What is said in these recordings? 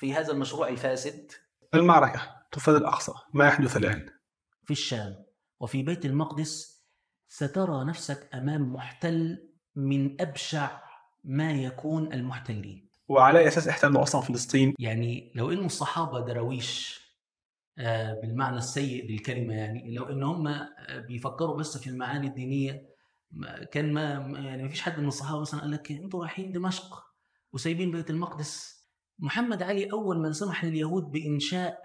في هذا المشروع الفاسد؟ المعركة تفاد الأقصى ما يحدث الآن. في الشام وفي بيت المقدس سترى نفسك أمام محتل من أبشع ما يكون المحتلين. وعلى أساس احتلوا أصلا فلسطين يعني لو إنه الصحابة دراويش آه، بالمعنى السيء للكلمة يعني لو إن هم آه، بيفكروا بس في المعاني الدينية كان ما يعني ما فيش حد من الصحابة مثلا قال لك أنتوا رايحين دمشق وسايبين بيت المقدس. محمد علي أول من سمح لليهود بإنشاء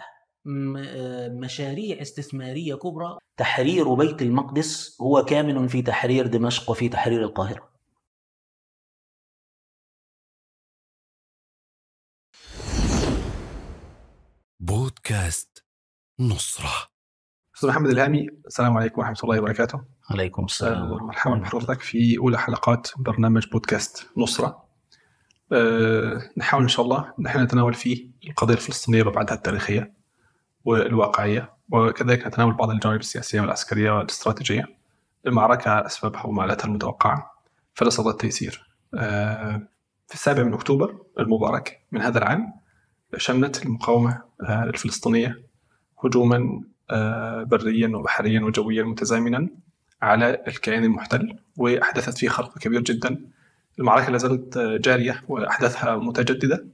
آه، مشاريع استثمارية كبرى. تحرير بيت المقدس هو كامن في تحرير دمشق وفي تحرير القاهرة. بودكاست نصرة. أستاذ محمد الهامي السلام عليكم ورحمة الله وبركاته. عليكم السلام. مرحبا بحضرتك في أولى حلقات برنامج بودكاست نصرة. نحاول إن شاء الله نحن نتناول فيه القضية الفلسطينية بأبعادها التاريخية والواقعية وكذلك نتناول بعض الجوانب السياسية والعسكرية والاستراتيجية المعركة أسبابها ومآلاتها المتوقعة فلا صدى التيسير. آه، في السابع من أكتوبر المبارك من هذا العام شنت المقاومة آه، الفلسطينية هجوما آه، بريا وبحريا وجويا متزامنا على الكيان المحتل وأحدثت فيه خرق كبير جدا المعركة لا زالت آه، جارية وأحداثها متجددة.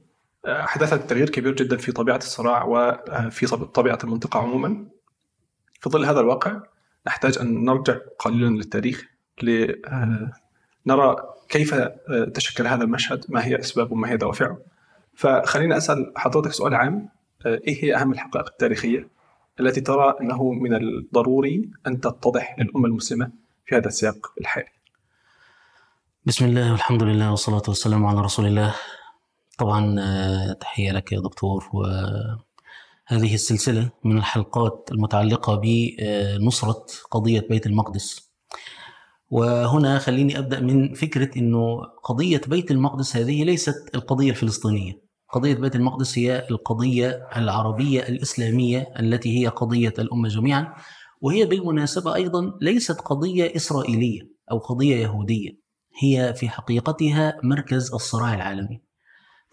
آه، أحدثت تغيير كبير جدا في طبيعة الصراع وفي طبيعة المنطقة عموما. في ظل هذا الواقع نحتاج أن نرجع قليلا للتاريخ لنرى كيف آه، تشكل هذا المشهد ما هي أسبابه ما هي دوافعه. فخليني أسأل حضرتك سؤال عام آه، إيه هي أهم الحقائق التاريخية التي ترى أنه من الضروري أن تتضح للأمة المسلمة في هذا السياق الحالي؟ بسم الله والحمد لله والصلاة والسلام على رسول الله. طبعا آه، تحية لك يا دكتور. وهذه السلسلة من الحلقات المتعلقة بنصرة قضية بيت المقدس. وهنا خليني أبدأ من فكرة أنه قضية بيت المقدس هذه ليست القضية الفلسطينية. قضية بيت المقدس هي القضية العربية الإسلامية التي هي قضية الأمة جميعا. وهي بالمناسبة أيضا ليست قضية إسرائيلية أو قضية يهودية. هي في حقيقتها مركز الصراع العالمي.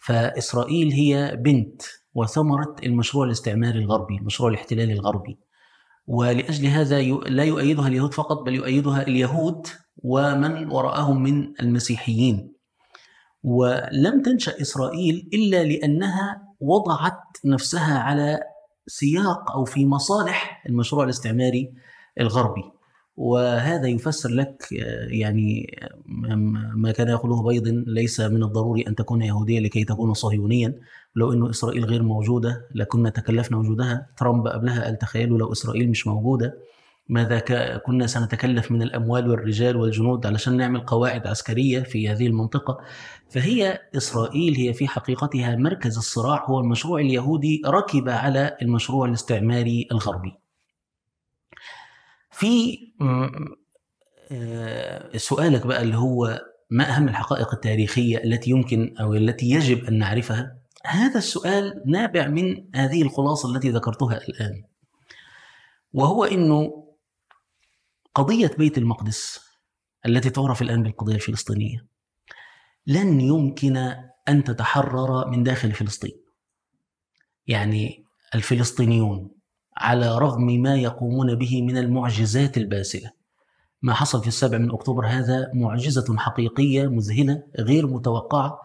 فإسرائيل هي بنت وثمرة المشروع الاستعماري الغربي المشروع الاحتلالي الغربي. ولأجل هذا لا يؤيدها اليهود فقط بل يؤيدها اليهود ومن وراءهم من المسيحيين. ولم تنشأ إسرائيل إلا لأنها وضعت نفسها على سياق أو في مصالح المشروع الاستعماري الغربي. وهذا يفسر لك يعني ما كان يقوله بايدن ليس من الضروري أن تكون يهوديا لكي تكون صهيونيا. لو أن إسرائيل غير موجودة لكنا تكلفنا وجودها. ترامب قبلها قال تخيلوا لو إسرائيل مش موجودة ماذا كنا سنتكلف من الأموال والرجال والجنود علشان نعمل قواعد عسكرية في هذه المنطقة. فهي إسرائيل هي في حقيقتها مركز الصراع. هو المشروع اليهودي ركب على المشروع الاستعماري الغربي. في آه، سؤالك بقى اللي هو ما أهم الحقائق التاريخية التي يمكن أو التي يجب أن نعرفها؟ هذا السؤال نابع من هذه الخلاصة التي ذكرتها الآن وهو أنه قضية بيت المقدس التي تعرف الآن بالقضية الفلسطينية لن يمكن أن تتحرر من داخل فلسطين. يعني الفلسطينيون على رغم ما يقومون به من المعجزات الباسلة. ما حصل في السابع من أكتوبر هذا معجزة حقيقية مذهلة غير متوقعة.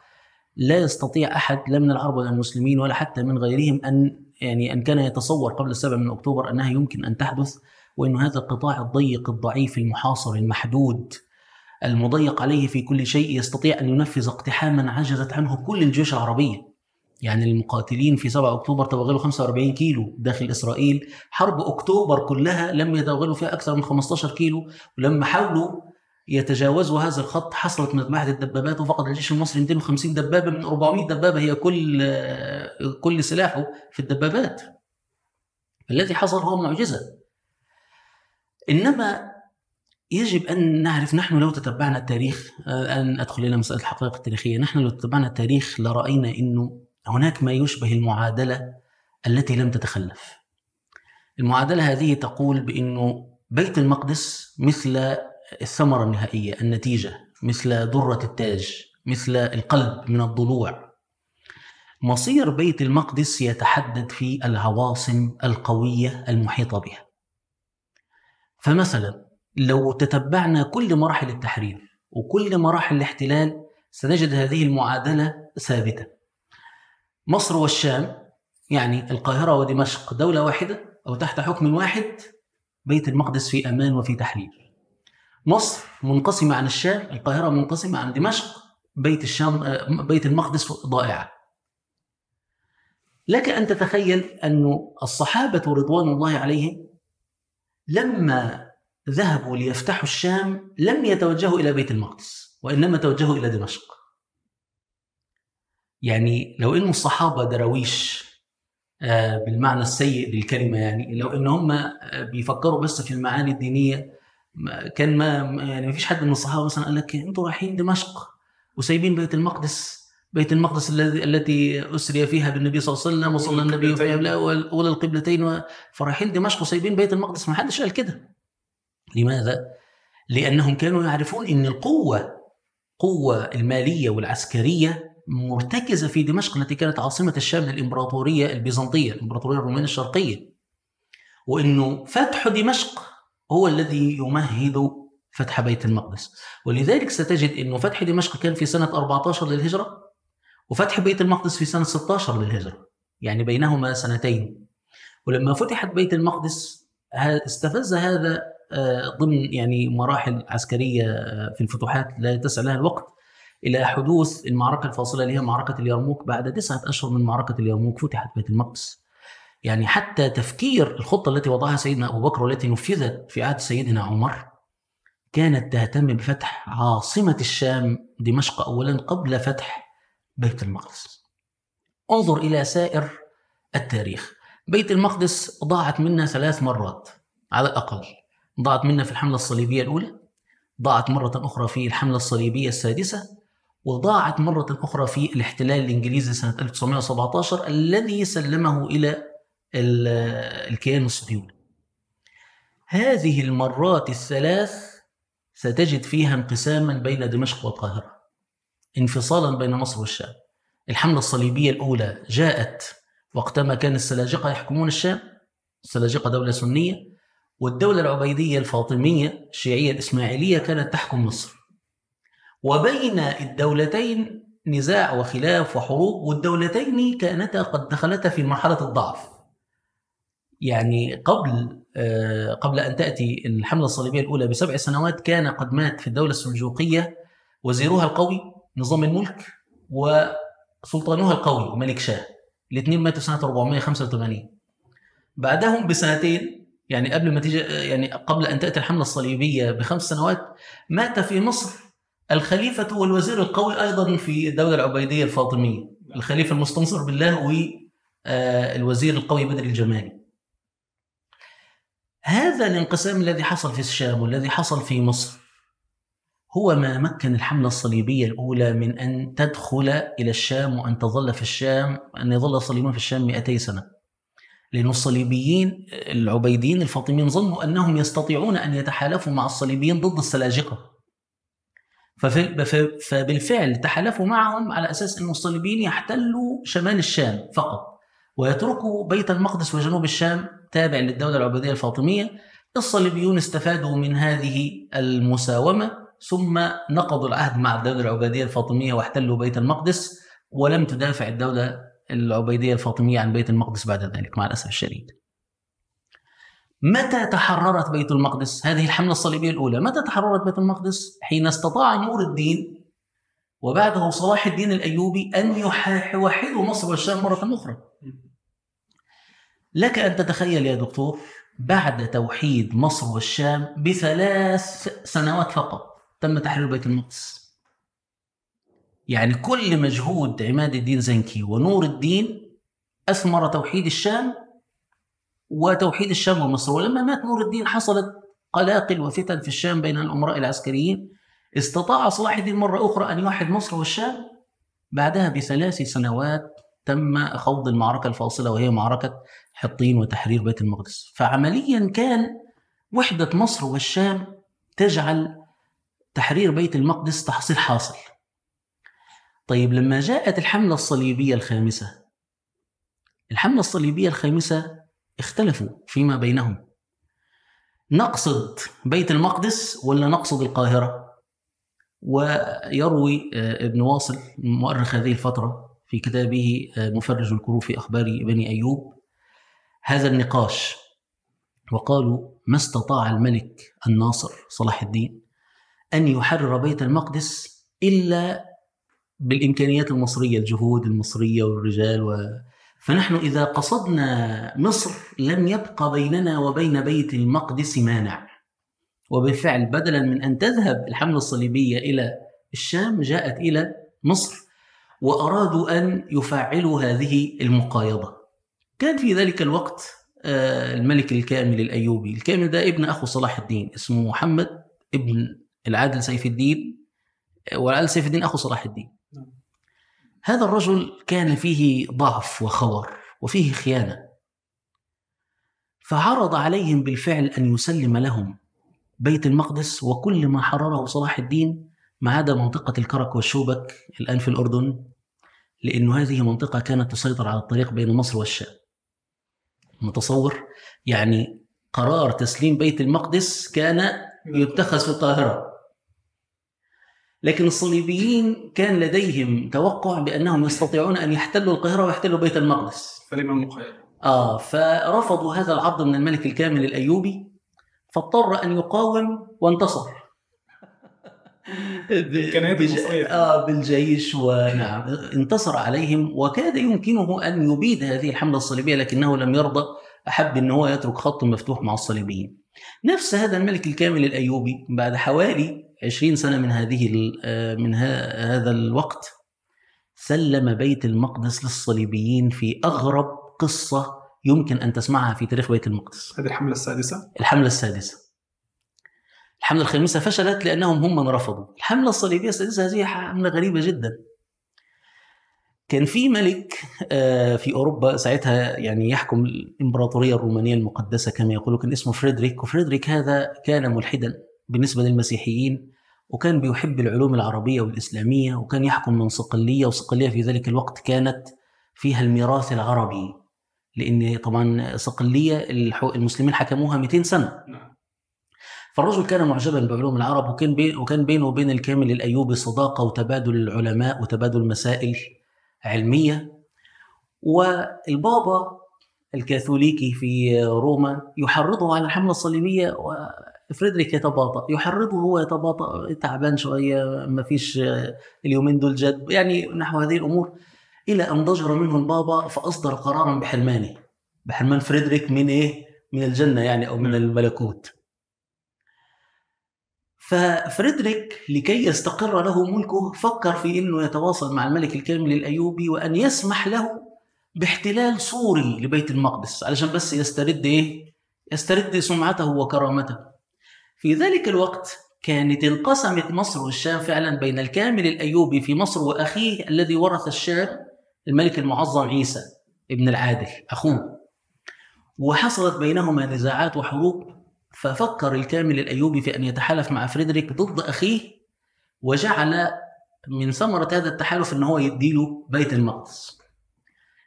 لا يستطيع أحد لا من العرب ولا المسلمين ولا حتى من غيرهم أن يعني أن كان يتصور قبل السابع من أكتوبر أنها يمكن أن تحدث وأن هذا القطاع الضيق الضعيف المحاصر المحدود المضيق عليه في كل شيء يستطيع أن ينفذ اقتحاما عجزت عنه كل الجيوش العربية. يعني المقاتلين في 7 أكتوبر توغلوا 45 كيلو داخل إسرائيل. حرب أكتوبر كلها لم يتوغلوا فيها أكثر من 15 كيلو ولما حاولوا يتجاوزوا هذا الخط. حصلت مذبحة الدبابات وفقد الجيش المصري 250 دبابة من 400 دبابة. هي كل كل سلاحه في الدبابات. الذي حصل هو معجزة. إنما يجب أن نعرف نحن لو تتبعنا التاريخ أن أدخل إلى مسألة الحقائق التاريخية. نحن لو تتبعنا التاريخ لرأينا أنه هناك ما يشبه المعادلة التي لم تتخلف. المعادلة هذه تقول بأنه بيت المقدس مثل الثمرة النهائية النتيجة مثل درة التاج مثل القلب من الضلوع. مصير بيت المقدس يتحدد في العواصم القوية المحيطة بها. فمثلا لو تتبعنا كل مراحل التحرير وكل مراحل الاحتلال سنجد هذه المعادلة ثابتة. مصر والشام يعني القاهرة ودمشق دولة واحدة أو تحت حكم واحد بيت المقدس في أمان وفي تحرير. مصر منقسمة عن الشام القاهرة منقسمة عن دمشق بيت الشام بيت المقدس ضائع لك أن تتخيل أن الصحابة رضوان الله عليهم لما ذهبوا ليفتحوا الشام لم يتوجهوا إلى بيت المقدس وإنما توجهوا إلى دمشق. يعني لو أن الصحابة دراويش آه، بالمعنى السيء للكلمة يعني لو أن هم آه، بيفكروا بس في المعاني الدينية ما- كان ما يعني ما فيش حد من الصحابة مثلا قال لك أنتوا رايحين دمشق وسايبين بيت المقدس بيت المقدس الذي التي أسري فيها بالنبي صلى الله عليه وسلم وصلى النبي فيها بالاول اولى القبلتين فرايحين دمشق وسايبين بيت المقدس. ما حدش قال كده. لماذا؟ لأنهم كانوا يعرفون إن القوة قوة المالية والعسكرية مرتكزة في دمشق التي كانت عاصمة الشام للامبراطوريه البيزنطية الإمبراطورية الرومانية الشرقية. وإنه فتح دمشق هو الذي يمهد فتح بيت المقدس. ولذلك ستجد إنه فتح دمشق كان في سنة 14 للهجرة وفتح بيت المقدس في سنة 16 للهجرة يعني بينهما سنتين. ولما فتحت بيت المقدس استفز هذا آه، ضمن يعني مراحل عسكرية آه، في الفتوحات لا يتسع لها الوقت. إلى حدوث المعركة الفاصلة اللي هي معركة اليرموك بعد تسعة أشهر من معركة اليرموك فتحت بيت المقدس. يعني حتى تفكير الخطة التي وضعها سيدنا أبو بكر والتي نفذت في عهد سيدنا عمر كانت تهتم بفتح عاصمة الشام دمشق أولا قبل فتح بيت المقدس. انظر إلى سائر التاريخ. بيت المقدس ضاعت منا ثلاث مرات على الأقل. ضاعت منا في الحملة الصليبية الأولى ضاعت مرة أخرى في الحملة الصليبية السادسة وضاعت مرة أخرى في الاحتلال الإنجليزي سنة 1917 الذي سلمه إلى ال- الكيان الصهيوني. هذه المرات الثلاث ستجد فيها انقساما بين دمشق والقاهرة. انفصالا بين مصر والشام. الحملة الصليبية الأولى جاءت وقتما كان السلاجقة يحكمون الشام السلاجقة دولة سنية والدولة العبيدية الفاطمية الشيعية الإسماعيلية كانت تحكم مصر. وبين الدولتين نزاع وخلاف وحروب والدولتين كانتا قد دخلتا في مرحلة الضعف. يعني قبل آه، قبل أن تأتي الحملة الصليبية الأولى بسبع سنوات كان قد مات في الدولة السلجوقية وزيرها القوي نظام الملك وسلطانها القوي ملك شاه الاثنين ماتوا سنة 485 بعدهم بسنتين يعني قبل ما تيجي يعني قبل أن تأتي الحملة الصليبية بخمس سنوات مات في مصر الخليفة والوزير القوي أيضا في الدولة العبيدية الفاطمية. الخليفة المستنصر بالله والوزير القوي بدر الجمالي. هذا الانقسام الذي حصل في الشام والذي حصل في مصر هو ما مكن الحملة الصليبية الأولى من أن تدخل إلى الشام وأن تظل في الشام أن يظل الصليبيون في الشام 200 سنة. لأن الصليبيين العبيديين الفاطميين ظنوا أنهم يستطيعون أن يتحالفوا مع الصليبيين ضد السلاجقة. فبالفعل تحالفوا معهم على أساس أن الصليبيين يحتلوا شمال الشام فقط ويتركوا بيت المقدس وجنوب الشام تابع للدولة العبيدية الفاطمية. الصليبيون استفادوا من هذه المساومة ثم نقضوا العهد مع الدولة العبيدية الفاطمية واحتلوا بيت المقدس ولم تدافع الدولة العبيدية الفاطمية عن بيت المقدس بعد ذلك مع الأسف الشديد. متى تحررت بيت المقدس؟ هذه الحملة الصليبية الأولى متى تحررت بيت المقدس؟ حين استطاع نور الدين وبعده صلاح الدين الأيوبي أن يوحدوا مصر والشام مرة أخرى لك أن تتخيل يا دكتور بعد توحيد مصر والشام بثلاث سنوات فقط تم تحرير بيت المقدس يعني كل مجهود عماد الدين زنكي ونور الدين أثمر توحيد الشام وتوحيد الشام ومصر. ولما مات نور الدين حصلت قلاقل وفتن في الشام بين الأمراء العسكريين. استطاع صلاح الدين مرة أخرى أن يوحد مصر والشام. بعدها بثلاث سنوات تم خوض المعركة الفاصلة وهي معركة حطين وتحرير بيت المقدس. فعمليا كان وحدة مصر والشام تجعل تحرير بيت المقدس تحصيل حاصل. طيب لما جاءت الحملة الصليبية الخامسة الحملة الصليبية الخامسة اختلفوا فيما بينهم. نقصد بيت المقدس ولا نقصد القاهرة؟ ويروي آه، ابن واصل مؤرخ هذه الفترة في كتابه آه، مفرج الكروب في أخبار بني أيوب هذا النقاش. وقالوا ما استطاع الملك الناصر صلاح الدين أن يحرر بيت المقدس إلا بالإمكانيات المصرية الجهود المصرية والرجال و... فنحن إذا قصدنا مصر لم يبقى بيننا وبين بيت المقدس مانع. وبالفعل بدلا من أن تذهب الحملة الصليبية إلى الشام جاءت إلى مصر وأرادوا أن يفعلوا هذه المقايضة. كان في ذلك الوقت آه، الملك الكامل الأيوبي. الكامل ده ابن أخو صلاح الدين اسمه محمد ابن العادل سيف الدين والعادل سيف الدين أخو صلاح الدين. هذا الرجل كان فيه ضعف وخور وفيه خيانة. فعرض عليهم بالفعل أن يسلم لهم بيت المقدس وكل ما حرره صلاح الدين ما عدا منطقة الكرك والشوبك الآن في الأردن لأن هذه منطقة كانت تسيطر على الطريق بين مصر والشام. متصور؟ يعني قرار تسليم بيت المقدس كان يتخذ في القاهرة. لكن الصليبيين كان لديهم توقع بأنهم يستطيعون أن يحتلوا القاهرة ويحتلوا بيت المقدس. فلما المخيل آه فرفضوا هذا العرض من الملك الكامل الأيوبي فاضطر أن يقاوم وانتصر. مصرية. آه بالجيش ونعم انتصر عليهم وكاد يمكنه أن يبيد هذه الحملة الصليبية لكنه لم يرضى أحب أن هو يترك خط مفتوح مع الصليبيين. نفس هذا الملك الكامل الأيوبي بعد حوالي 20 سنة من هذه آه، من هذا الوقت سلم بيت المقدس للصليبيين في أغرب قصة يمكن أن تسمعها في تاريخ بيت المقدس. هذه الحملة السادسة؟ الحملة السادسة. الحملة الخامسة فشلت لأنهم هم من رفضوا. الحملة الصليبية السادسة هذه حملة غريبة جدا. كان في ملك آه، في أوروبا ساعتها يعني يحكم الإمبراطورية الرومانية المقدسة كما يقولوا كان اسمه فريدريك وفريدريك هذا كان ملحدا بالنسبة للمسيحيين. وكان بيحب العلوم العربية والإسلامية وكان يحكم من صقلية وصقلية في ذلك الوقت كانت فيها الميراث العربي لأن طبعا صقلية المسلمين حكموها 200 سنة. نعم. فالرجل كان معجبا بعلوم العرب وكان بين وكان بينه وبين الكامل الأيوبي صداقة وتبادل العلماء وتبادل مسائل علمية. والبابا الكاثوليكي في روما يحرضه على الحمله الصليبيه وفريدريك يتباطأ يحرضه هو يتباطأ تعبان شوية ما فيش اليومين دول جد يعني نحو هذه الأمور إلى أن ضجر منه البابا فأصدر قرارا بحرمانه بحرمان فريدريك من إيه؟ من الجنة يعني أو من الملكوت ففريدريك لكي يستقر له ملكه فكر في إنه يتواصل مع الملك الكامل الأيوبي وأن يسمح له باحتلال صوري لبيت المقدس علشان بس يسترد إيه؟ يسترد سمعته وكرامته. في ذلك الوقت كانت انقسمت مصر والشام فعلا بين الكامل الأيوبي في مصر وأخيه الذي ورث الشام الملك المعظم عيسى ابن العادل أخوه. وحصلت بينهما نزاعات وحروب ففكر الكامل الأيوبي في أن يتحالف مع فريدريك ضد أخيه وجعل من ثمرة هذا التحالف إن هو يديله بيت المقدس.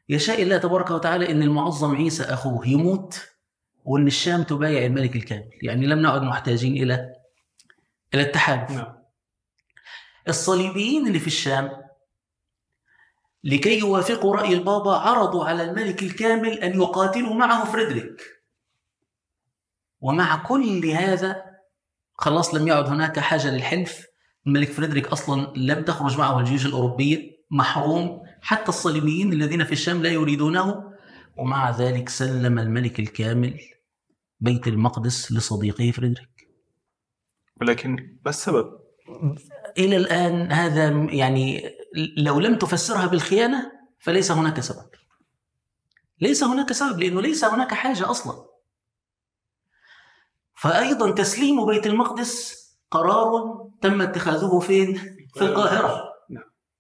يشاء الله تبارك وتعالى إن المعظم عيسى أخوه يموت وإن الشام تبايع الملك الكامل، يعني لم نعد محتاجين إلى إلى التحالف. نعم. الصليبيين اللي في الشام لكي يوافقوا رأي البابا عرضوا على الملك الكامل أن يقاتلوا معه فريدريك. ومع كل هذا خلاص لم يعد هناك حاجة للحلف الملك فريدريك أصلا لم تخرج معه الجيوش الأوروبية محروم. حتى الصليبيين الذين في الشام لا يريدونه. ومع ذلك سلم الملك الكامل. بيت المقدس لصديقه فريدريك ولكن ما السبب؟ إلى الآن هذا يعني لو لم تفسرها بالخيانة فليس هناك سبب. ليس هناك سبب لأنه ليس هناك حاجة أصلا. فايضا تسليم بيت المقدس قرار تم اتخاذه فين؟ في القاهرة.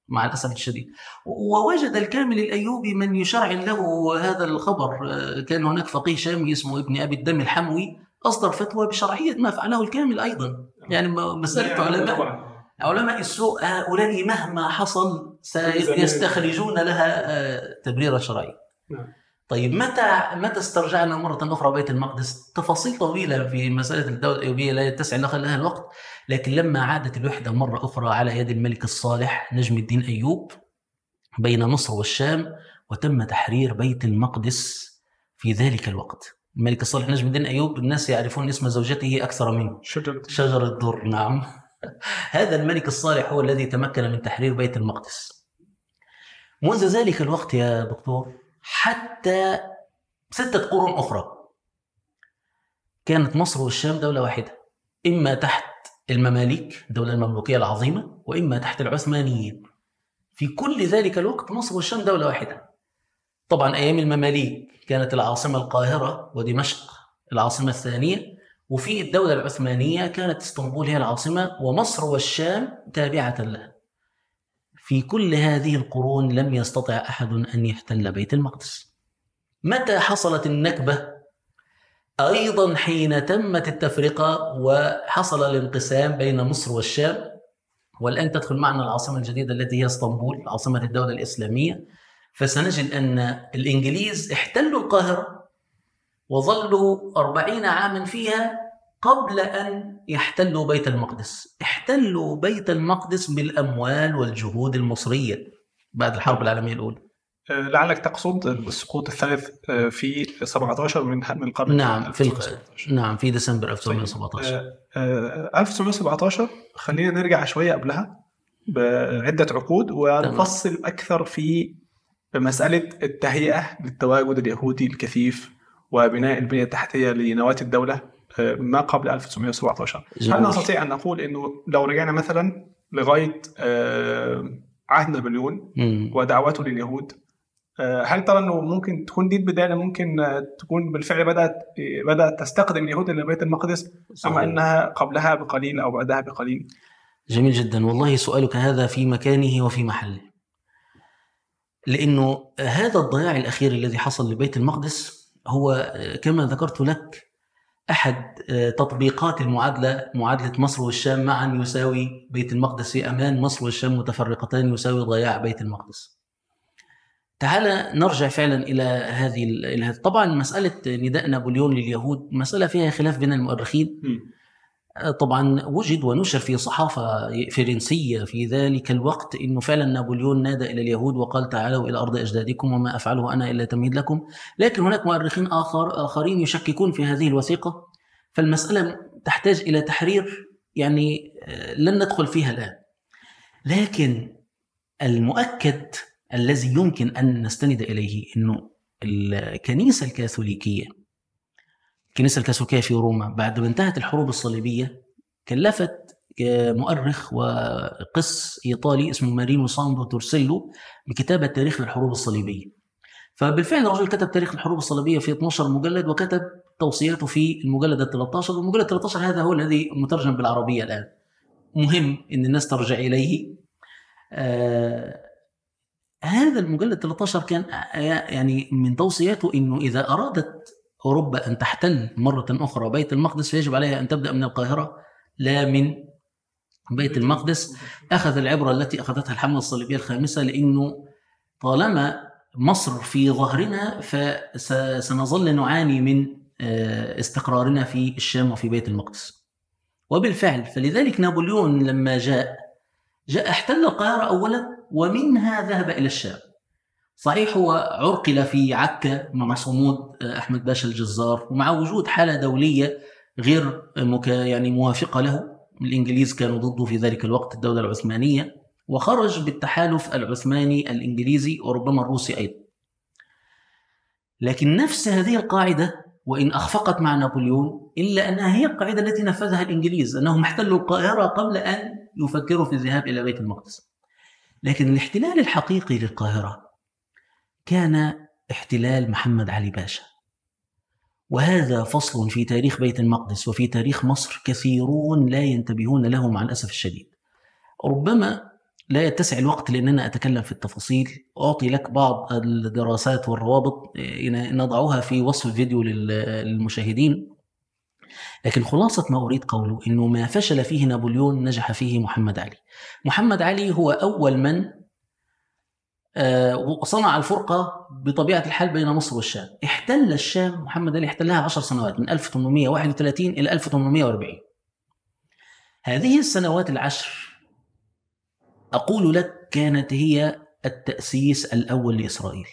مع الأسف الشديد. ووجد الكامل الأيوبي من يشرعن له هذا الخبر، آه، كان هناك فقيه شامي اسمه ابن أبي الدم الحموي أصدر فتوى بشرعية ما فعله الكامل أيضا. يعني مساله علماء علماء السوء هؤلاء مهما حصل سيستخرجون لها آه، تبريرا شرعيا نعم. طيب متى متى استرجعنا مرة أخرى بيت المقدس؟ تفاصيل طويلة في مسألة الدولة الأيوبية لا يتسع لها الوقت، لكن لما عادت الوحدة مرة أخرى على يد الملك الصالح نجم الدين أيوب بين مصر والشام وتم تحرير بيت المقدس في ذلك الوقت. الملك الصالح نجم الدين أيوب الناس يعرفون اسم زوجته أكثر منه. شجرة شجر الدر نعم هذا الملك الصالح هو الذي تمكن من تحرير بيت المقدس منذ ذلك الوقت يا دكتور حتى ستة قرون أخرى. كانت مصر والشام دولة واحدة. إما تحت المماليك الدولة المملوكية العظيمة وإما تحت العثمانيين. في كل ذلك الوقت مصر والشام دولة واحدة. طبعا أيام المماليك كانت العاصمة القاهرة ودمشق العاصمة الثانية وفي الدولة العثمانية كانت إسطنبول هي العاصمة ومصر والشام تابعة لها. في كل هذه القرون لم يستطع أحد أن يحتل بيت المقدس متى حصلت النكبة؟ أيضا حين تمت التفرقة وحصل الانقسام بين مصر والشام والآن تدخل معنا العاصمة الجديدة التي هي إسطنبول عاصمة الدولة الإسلامية فسنجد أن الإنجليز احتلوا القاهرة وظلوا أربعين عاما فيها قبل أن يحتلوا بيت المقدس احتلوا بيت المقدس بالأموال والجهود المصرية بعد الحرب العالمية الأولى آه، لعلك تقصد السقوط الثالث آه، في 17 من من القرن نعم في. 1917. نعم في ديسمبر طيب، 1917 آه، آه، 1917 خلينا نرجع شوية قبلها بعدة عقود ونفصل أكثر في مسألة التهيئة للتواجد اليهودي الكثيف وبناء البنية التحتية لنواه الدولة ما قبل 1917 هل جميل. نستطيع أن نقول إنه لو رجعنا مثلا لغاية آه، عهد نابليون. ودعوته لليهود آه، هل ترى إنه ممكن تكون دي البداية اللي ممكن آه، تكون بالفعل بدأت بدأت تستقدم اليهود إلى بيت المقدس. اما أنها قبلها بقليل أو بعدها بقليل جميل جدا والله سؤالك هذا في مكانه وفي محله لأنه هذا الضياع الأخير الذي حصل لبيت المقدس هو كما ذكرت لك أحد تطبيقات المعادلة معادلة مصر والشام معا يساوي بيت المقدس. في أمان مصر والشام متفرقتان يساوي ضياع بيت المقدس. تعال نرجع فعلا إلى هذه طبعا مسألة نداء نابليون لليهود مسألة فيها خلاف بين المؤرخين. طبعا وجد ونشر في صحافة فرنسية في ذلك الوقت أنه فعلا نابليون نادى إلى اليهود وقال تعالوا إلى أرض أجدادكم وما أفعله أنا إلا تمهيد لكم. لكن هناك مؤرخين آخر آخرين يشككون في هذه الوثيقة. فالمسألة تحتاج إلى تحرير يعني آه، لن ندخل فيها الآن. لكن المؤكد الذي يمكن أن نستند إليه أنه الكنيسة الكاثوليكية الكنيسة الكاثوليكية في روما بعد ما انتهت الحروب الصليبية كلفت مؤرخ وقس إيطالي اسمه مارينو ساندو تورسيلو بكتابة تاريخ الحروب الصليبية. فبالفعل الرجل كتب تاريخ الحروب الصليبية في 12 مجلد وكتب توصياته في المجلد ال 13 والمجلد 13 هذا هو الذي مترجم بالعربية الآن. مهم أن الناس ترجع إليه. آه هذا المجلد 13 كان آه، يعني من توصياته أنه إذا أرادت أوروبا أن تحتل مرة أخرى. بيت المقدس فيجب عليها أن تبدأ من القاهرة لا من بيت المقدس. أخذ العبرة التي أخذتها الحملة الصليبية الخامسة لأنه طالما مصر في ظهرنا فسنظل نعاني من آه، استقرارنا في الشام وفي بيت المقدس. وبالفعل فلذلك نابليون لما جاء جاء احتل القاهرة أولا ومنها ذهب إلى الشام. صحيح هو عرقل في عكا مع صمود أحمد باشا الجزار ومع وجود حالة دولية غير مك... يعني موافقة له الإنجليز كانوا ضده في ذلك الوقت الدولة العثمانية وخرج بالتحالف العثماني الإنجليزي وربما الروسي أيضا. لكن نفس هذه القاعدة وإن أخفقت مع نابليون إلا أنها هي القاعدة التي نفذها الإنجليز أنهم احتلوا القاهرة قبل أن يفكروا في الذهاب إلى بيت المقدس. لكن الاحتلال الحقيقي للقاهرة كان احتلال محمد علي باشا وهذا فصل في تاريخ بيت المقدس وفي تاريخ مصر كثيرون لا ينتبهون له مع الأسف الشديد. ربما لا يتسع الوقت لأننا أتكلم في التفاصيل، أعطي لك بعض الدراسات والروابط نضعها في وصف الفيديو للمشاهدين. لكن خلاصة ما أريد قوله أنه ما فشل فيه نابليون نجح فيه محمد علي محمد علي هو أول من آه، صنع الفرقة بطبيعة الحال بين مصر والشام. احتل الشام محمد علي احتلها عشر سنوات من 1831 إلى 1840 هذه السنوات العشر أقول لك كانت هي التأسيس الأول لإسرائيل.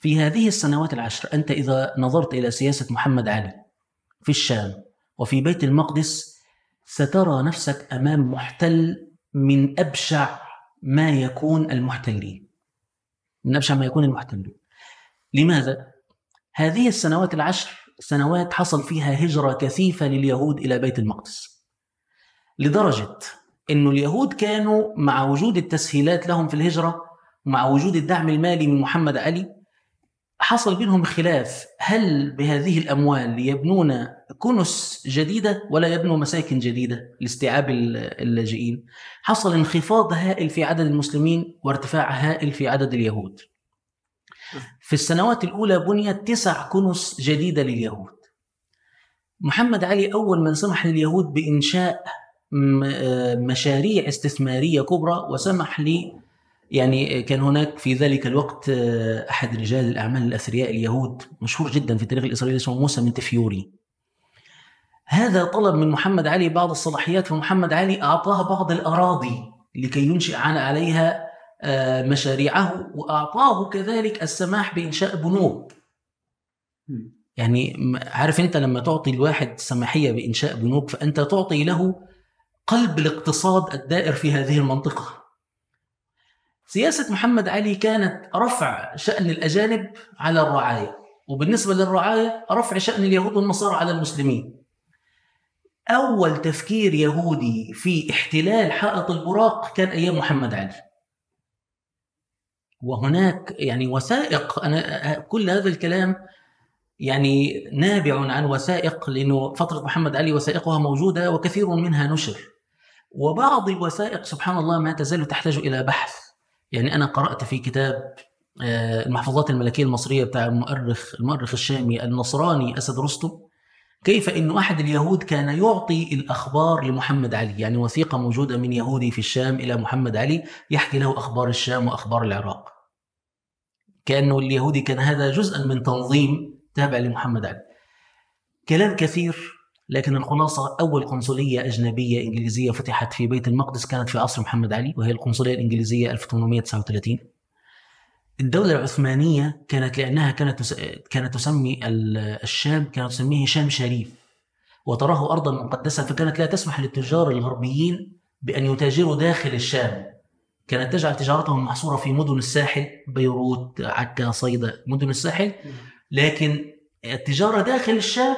في هذه السنوات العشر أنت إذا نظرت إلى سياسة محمد علي في الشام وفي بيت المقدس سترى نفسك أمام محتل من أبشع ما يكون المحتلين من أبشع ما يكون المحتلين لماذا؟ هذه السنوات العشر سنوات حصل فيها هجرة كثيفة لليهود إلى بيت المقدس. لدرجة أن اليهود كانوا مع وجود التسهيلات لهم في الهجرة ومع وجود الدعم المالي من محمد علي حصل بينهم خلاف. هل بهذه الأموال يبنون كنس جديدة ولا يبنوا مساكن جديدة لاستيعاب اللاجئين؟ حصل انخفاض هائل في عدد المسلمين وارتفاع هائل في عدد اليهود. في السنوات الأولى بنيت تسع كنس جديدة لليهود. محمد علي أول من سمح لليهود بإنشاء مشاريع استثمارية كبرى وسمح لي يعني كان هناك في ذلك الوقت آه، أحد رجال الأعمال الأثرياء اليهود مشهور جدا في التاريخ الإسرائيلي اسمه موسى من تفيوري. هذا طلب من محمد علي بعض الصلاحيات فمحمد علي أعطاه بعض الأراضي لكي ينشئ عليها آه، مشاريعه وأعطاه كذلك السماح بإنشاء بنوك. يعني عارف أنت لما تعطي الواحد سماحية بإنشاء بنوك فأنت تعطي له قلب الاقتصاد الدائر في هذه المنطقة. سياسة محمد علي كانت رفع شأن الأجانب على الرعاية وبالنسبة للرعاية رفع شأن اليهود والنصارى على المسلمين. أول تفكير يهودي في احتلال حائط البراق كان أيام محمد علي. وهناك يعني وثائق أنا كل هذا الكلام يعني نابع عن وثائق لأنه فترة محمد علي وثائقها موجودة وكثير منها نشر. وبعض الوثائق سبحان الله ما تزال تحتاج إلى بحث. يعني أنا قرأت في كتاب آه، المحفوظات الملكية المصرية بتاع المؤرخ المؤرخ الشامي النصراني أسد رستم كيف انه أحد اليهود كان يعطي الأخبار لمحمد علي؟ يعني وثيقة موجودة من يهودي في الشام إلى محمد علي يحكي له أخبار الشام وأخبار العراق. كأنه اليهودي كان هذا جزءا من تنظيم تابع لمحمد علي. كلام كثير لكن الخلاصة أول قنصلية أجنبية إنجليزية فتحت في بيت المقدس كانت في عصر محمد علي وهي القنصلية الإنجليزية 1839 الدولة العثمانية كانت لأنها كانت كانت تسمي الشام كانت تسميه شام شريف وتراه أرضا مقدسة فكانت لا تسمح للتجار الغربيين بأن يتاجروا داخل الشام. كانت تجعل تجارتهم محصورة في مدن الساحل بيروت عكا صيدا مدن الساحل. لكن التجارة داخل الشام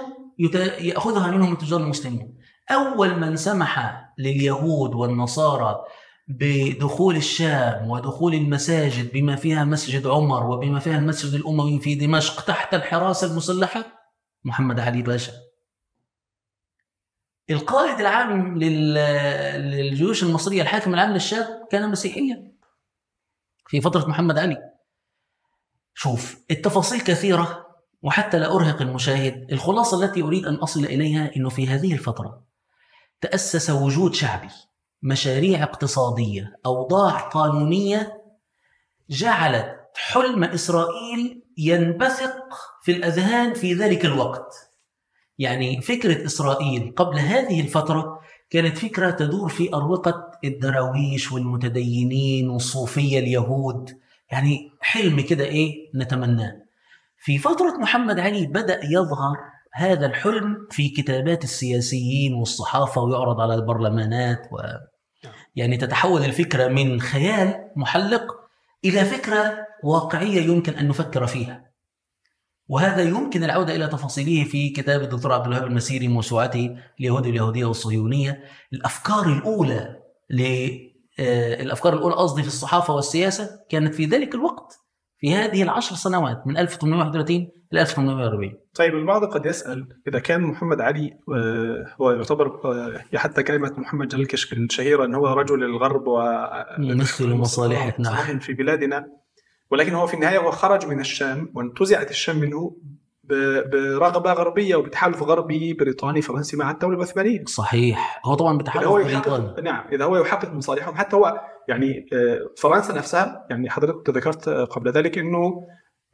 يأخذها منهم التجار المسلمين أول من سمح لليهود والنصارى بدخول الشام ودخول المساجد بما فيها مسجد عمر وبما فيها المسجد الأموي في دمشق تحت الحراسة المسلحة محمد علي باشا. القائد العام للجيوش المصرية الحاكم العام للشام كان مسيحيا في فترة محمد علي. شوف التفاصيل كثيرة وحتى لا أرهق المشاهد الخلاصة التي أريد أن أصل إليها أنه في هذه الفترة تأسس وجود شعبي مشاريع اقتصادية أوضاع قانونية جعلت حلم إسرائيل ينبثق في الأذهان في ذلك الوقت. يعني فكرة إسرائيل قبل هذه الفترة كانت فكرة تدور في أروقة الدراويش والمتدينين والصوفية اليهود. يعني حلم كده إيه؟ نتمناه. في فترة محمد علي بدأ يظهر هذا الحلم في كتابات السياسيين والصحافة ويعرض على البرلمانات و يعني تتحول الفكرة من خيال محلق إلى فكرة واقعية يمكن أن نفكر فيها. وهذا يمكن العودة إلى تفاصيله في كتاب الدكتور عبد الوهاب المسيري موسوعته اليهود اليهودية والصهيونية. الأفكار الأولى الأفكار الأولى قصدي في الصحافة والسياسة كانت في ذلك الوقت. في هذه العشر سنوات من 1831 إلى 1840 طيب البعض قد يسأل إذا كان محمد علي آه، هو يعتبر آه، حتى كلمة محمد جلال كشك الشهيرة أنه هو رجل الغرب و يمثل مصالحنا نعم. في بلادنا ولكن هو في النهاية هو خرج من الشام وانتزعت الشام منه برغبة غربية وبتحالف غربي بريطاني فرنسي مع الدولة العثمانية. صحيح. هو طبعا بتحالف هو بريطاني نعم إذا هو يحقق مصالحهم حتى هو يعني آه، فرنسا نفسها يعني حضرتك ذكرت قبل ذلك إنه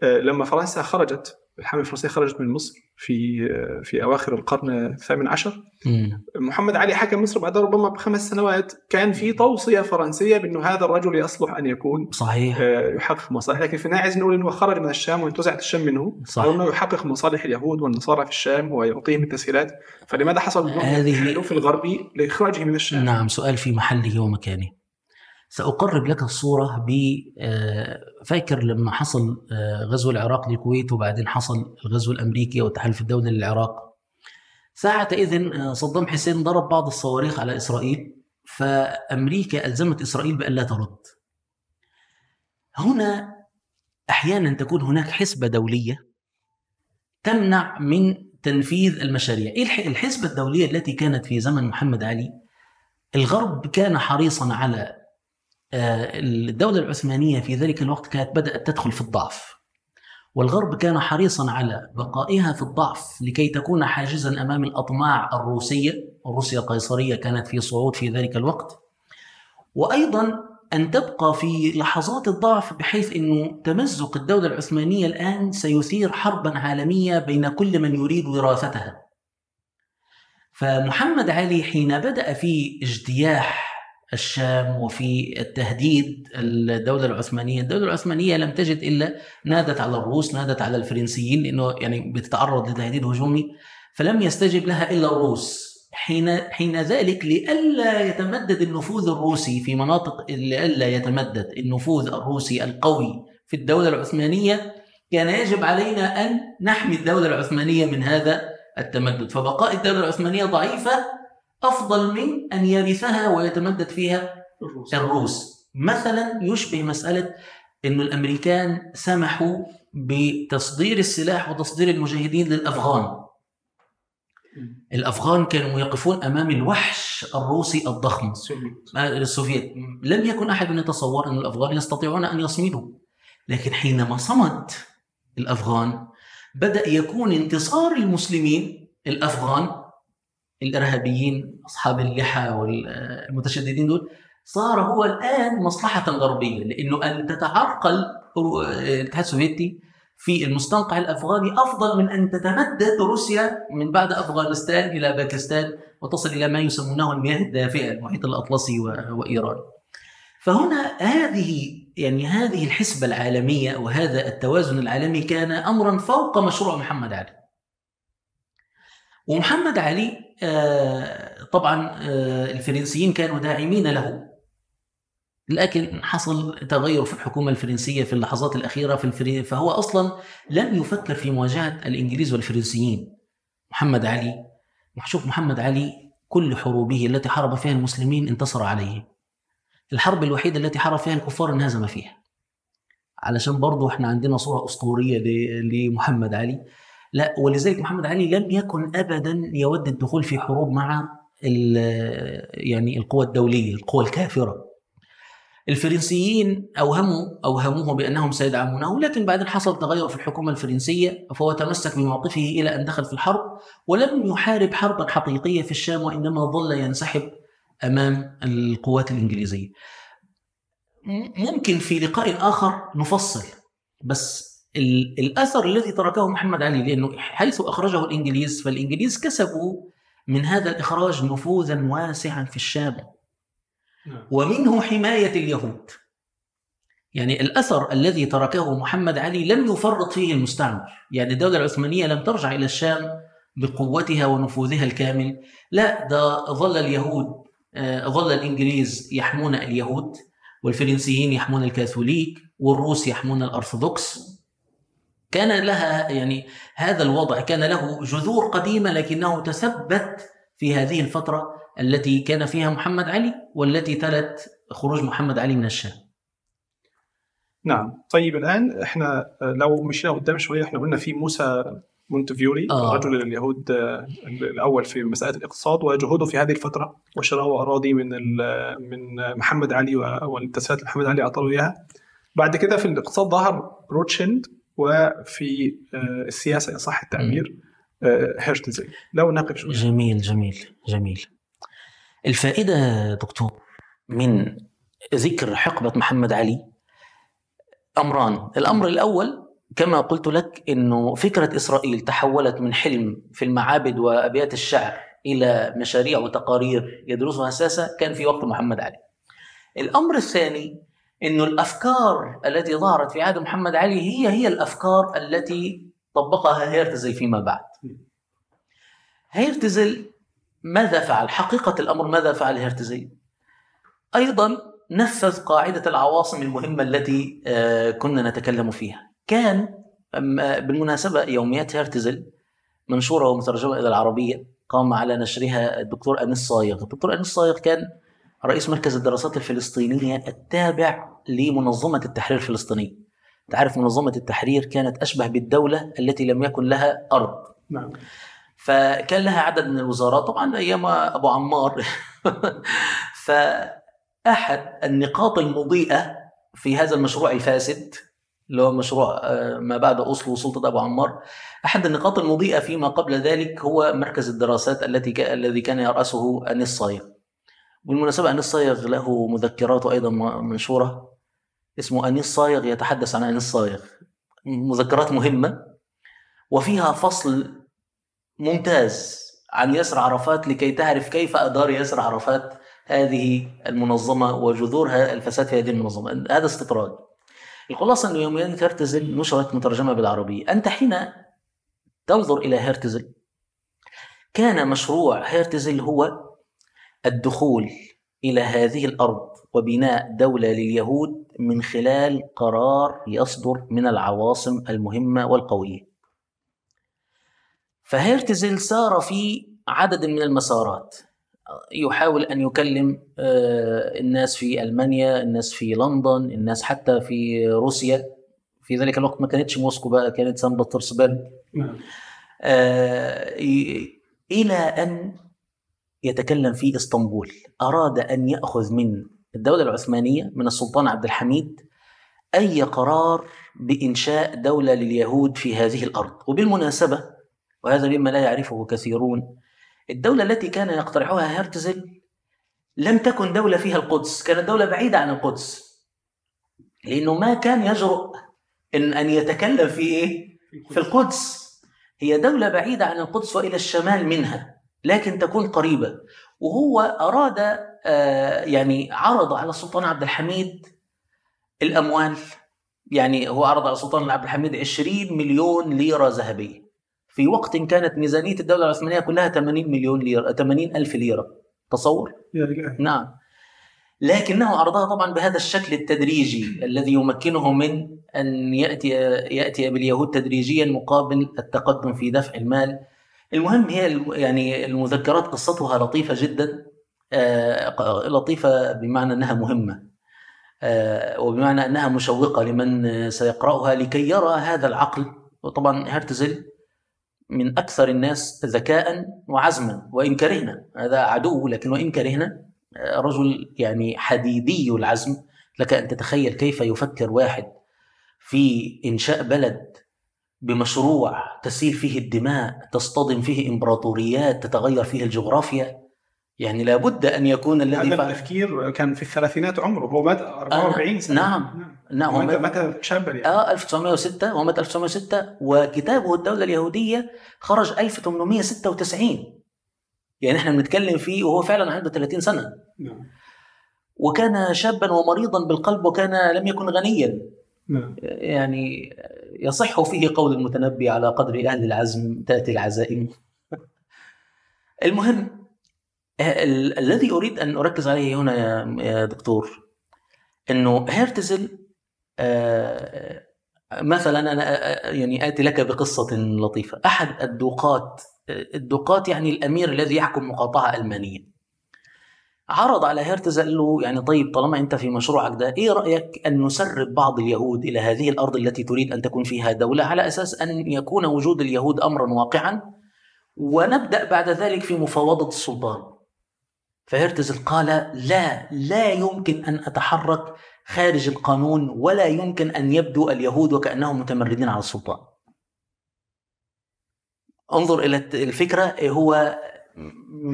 لما فرنسا خرجت الحملة الفرنسية خرجت من مصر في آه، في أواخر القرن الثامن عشر. مم. محمد علي حكم مصر بعد ربما بخمس سنوات. كان في توصية فرنسية بأنه هذا الرجل يصلح أن يكون صحيح. آه، يحقق مصالح. لكن في النهاية عايز نقول إنه خرج من الشام وانتزعت الشام منه. صح. انه يحقق مصالح اليهود والنصارى في الشام ويعطيهم التسهيلات. فلماذا حصل هذه- التحالف الغربي لإخراجه من الشام؟ نعم سؤال في محله ومكانه. سأقرب لك الصورة ب آه، فاكر لما حصل آه، غزو العراق للكويت وبعدين حصل الغزو الأمريكي والتحالف الدولي للعراق. ساعة إذن آه، صدام حسين ضرب بعض الصواريخ على إسرائيل فأمريكا ألزمت إسرائيل بأن لا ترد. هنا أحيانا تكون هناك حسبة دولية تمنع من تنفيذ المشاريع. إيه الح- الحسبة الدولية التي كانت في زمن محمد علي؟ الغرب كان حريصا على الدولة العثمانية في ذلك الوقت كانت بدأت تدخل في الضعف. والغرب كان حريصا على بقائها في الضعف لكي تكون حاجزا أمام الأطماع الروسية روسيا القيصرية كانت في صعود في ذلك الوقت. وأيضا أن تبقى في لحظات الضعف بحيث أنه تمزق الدولة العثمانية الآن سيثير حربا عالمية بين كل من يريد وراثتها. فمحمد علي حين بدأ في اجتياح الشام وفي التهديد الدولة العثمانية. الدولة العثمانية لم تجد إلا نادت على الروس نادت على الفرنسيين لأنه يعني بتتعرض لتهديد هجومي فلم يستجب لها إلا الروس. حين حين ذلك لئلا يتمدد النفوذ الروسي في مناطق لئلا يتمدد النفوذ الروسي القوي في الدولة العثمانية كان يجب علينا أن نحمي الدولة العثمانية من هذا التمدد. فبقاء الدولة العثمانية ضعيفة أفضل من أن يرثها ويتمدد فيها الروس. الروس. مثلا يشبه مسألة أن الأمريكان سمحوا بتصدير السلاح وتصدير المجاهدين للأفغان. الأفغان كانوا يقفون أمام الوحش الروسي الضخم. السوفيت. لم يكن أحد يتصور أن الأفغان يستطيعون أن يصمدوا. لكن حينما صمد الأفغان بدأ يكون انتصار المسلمين الأفغان الإرهابيين أصحاب اللحى والمتشددين دول صار هو الآن مصلحة غربية لأنه أن تتعرقل الاتحاد السوفيتي في المستنقع الأفغاني أفضل من أن تتمدد روسيا من بعد أفغانستان إلى باكستان وتصل إلى ما يسمونه المياه الدافئة المحيط الأطلسي و- وإيران. فهنا هذه يعني هذه الحسبة العالمية وهذا التوازن العالمي كان أمرا فوق مشروع محمد علي. ومحمد علي آه، طبعا آه، الفرنسيين كانوا داعمين له. لكن حصل تغير في الحكومة الفرنسية في اللحظات الأخيرة في الفري... فهو أصلا لم يفكر في مواجهة الإنجليز والفرنسيين. محمد علي شوف محمد علي كل حروبه التي حارب فيها المسلمين انتصر عليه. الحرب الوحيدة التي حارب فيها الكفار انهزم فيها. علشان برضه إحنا عندنا صورة أسطورية لمحمد علي. لا ولذلك محمد علي لم يكن أبدا يود الدخول في حروب مع يعني القوى الدولية القوى الكافرة الفرنسيين أوهموا أوهموه بأنهم سيدعمونه لكن بعدين حصل تغير في الحكومة الفرنسية فهو تمسك بموقفه إلى أن دخل في الحرب ولم يحارب حربا حقيقية في الشام وإنما ظل ينسحب أمام القوات الإنجليزية. ممكن في لقاء آخر نفصل بس ال- الأثر الذي تركه محمد علي لأنه حيث أخرجه الإنجليز فالإنجليز كسبوا من هذا الإخراج نفوذا واسعا في الشام. ومنه حماية اليهود. يعني الأثر الذي تركه محمد علي لم يفرط فيه المستعمر. يعني الدولة العثمانية لم ترجع إلى الشام بقوتها ونفوذها الكامل. لا ده ظل اليهود آه، ظل الإنجليز يحمون اليهود والفرنسيين يحمون الكاثوليك والروس يحمون الأرثوذكس. كان لها يعني هذا الوضع كان له جذور قديمة لكنه تثبت في هذه الفترة التي كان فيها محمد علي والتي تلت خروج محمد علي من الشام. نعم. طيب الآن إحنا لو مشينا قدام شوية إحنا قلنا في موسى مونتفيوري آه. رجل اليهود الأول في مساله الاقتصاد وجهوده في هذه الفترة وشراء اراضي من من محمد علي والتسهيلات محمد علي أعطاه إياها. بعد كده في الاقتصاد ظهر روتشيلد وفي آه، السياسة إن صح التعبير آه، هيرتزل لو شوي. جميل جميل جميل. الفائدة دكتور من ذكر حقبة محمد علي أمران. الأمر الأول كما قلت لك أنه فكرة إسرائيل تحولت من حلم في المعابد وأبيات الشعر إلى مشاريع وتقارير يدرسها ساسة كان في وقت محمد علي. الأمر الثاني أنه الأفكار التي ظهرت في عهد محمد علي هي هي الأفكار التي طبقها هيرتزل فيما بعد هيرتزل ماذا فعل؟ حقيقة الأمر ماذا فعل هيرتزل؟ أيضا نفذ قاعدة العواصم المهمة التي آه، كنا نتكلم فيها كان آه، بالمناسبة يوميات هيرتزل منشورة ومترجمة إلى العربية قام على نشرها الدكتور أنيس صايغ الدكتور أنيس صايغ كان رئيس مركز الدراسات الفلسطينية التابع لمنظمة التحرير الفلسطينية. تعرف منظمة التحرير كانت أشبه بالدولة التي لم يكن لها أرض. نعم. فكان لها عدد من الوزارات طبعا أيام أبو عمار. فأحد النقاط المضيئة في هذا المشروع الفاسد اللي هو مشروع آه، ما بعد أوسلو وسلطة أبو عمار أحد النقاط المضيئة فيما قبل ذلك هو مركز الدراسات التي. الذي كان يرأسه أنيس صايغ. بالمناسبة أنيس صايغ له مذكراته أيضا م- منشورة اسمه أنيس صايغ يتحدث عن أنيس صايغ. مذكرات مهمة. وفيها فصل ممتاز عن ياسر عرفات لكي تعرف كيف أدار ياسر عرفات هذه المنظمة وجذورها الفساد في هذه المنظمة. هذا استطراد. الخلاصة أن يوميات هرتزل نشرت مترجمة بالعربية. أنت حين تنظر إلى هرتزل كان مشروع هرتزل هو الدخول إلى هذه الأرض وبناء دولة لليهود من خلال قرار يصدر من العواصم المهمة والقوية. فهيرتزل سار في عدد من المسارات. يحاول أن يكلم آه، الناس في ألمانيا، الناس في لندن، الناس حتى في روسيا. في ذلك الوقت ما كانتش موسكو بقى كانت سان بطرسبرغ. نعم. آه، إلى أن يتكلم في إسطنبول. أراد أن يأخذ من الدولة العثمانية من السلطان عبد الحميد أي قرار بإنشاء دولة لليهود في هذه الأرض. وبالمناسبة وهذا مما لا يعرفه كثيرون الدولة التي كان يقترحها هرتزل لم تكن دولة فيها القدس كانت دولة بعيدة عن القدس. لأنه ما كان يجرؤ ان أن يتكلم في إيه؟ في القدس. هي دولة بعيدة عن القدس وإلى الشمال منها. لكن تكون قريبة. وهو أراد آه، يعني عرض على السلطان عبد الحميد الأموال. يعني هو عرض على السلطان عبد الحميد 20 مليون ليرة ذهبية. في وقت كانت ميزانية الدولة العثمانية كلها 80 مليون ليرة 80 ألف ليرة. تصور؟ نعم. لكنه عرضها طبعا بهذا الشكل التدريجي الذي يمكنه من أن يأتي يأتي باليهود تدريجيا مقابل التقدم في دفع المال. المهم هي يعني المذكرات قصتها لطيفة جدا آه، لطيفة بمعنى أنها مهمة آه، وبمعنى أنها مشوقة لمن سيقرأها لكي يرى هذا العقل وطبعا هرتزل من أكثر الناس ذكاء وعزما وإن كرهنا هذا عدو لكن وإن كرهنا رجل يعني حديدي العزم لك أن تتخيل كيف يفكر واحد في إنشاء بلد بمشروع تسيل فيه الدماء تصطدم فيه إمبراطوريات تتغير فيه الجغرافيا. يعني لابد أن يكون الذي هذا فعل التفكير كان في الثلاثينات عمره هو مات 44 سنة. نعم. نعم هو مات مات- مات شابا يعني. آه 1906 هو مات 1906 وكتابه الدولة اليهودية خرج 1896 يعني إحنا بنتكلم فيه وهو فعلا عنده 30 سنة. نعم. وكان شابا ومريضا بالقلب وكان لم يكن غنيا. نعم. يعني يصح فيه قول المتنبي على قدر أهل العزم تأتي العزائم. المهم ال- الذي أريد أن أركز عليه هنا يا- يا دكتور أنه هيرتزل آه، مثلا أنا آه، يعني آتي لك بقصة لطيفة. أحد الدوقات الدوقات يعني الأمير الذي يحكم مقاطعة ألمانية. عرض على هيرتز قال له يعني طيب طالما أنت في مشروعك ده إيه رأيك أن نسرب بعض اليهود إلى هذه الأرض التي تريد أن تكون فيها دولة على أساس أن يكون وجود اليهود امرا واقعا ونبدأ بعد ذلك في مفاوضة السلطان فهيرتز قال لا لا يمكن أن أتحرك خارج القانون ولا يمكن أن يبدو اليهود وكأنهم متمردين على السلطان. انظر إلى الفكرة هو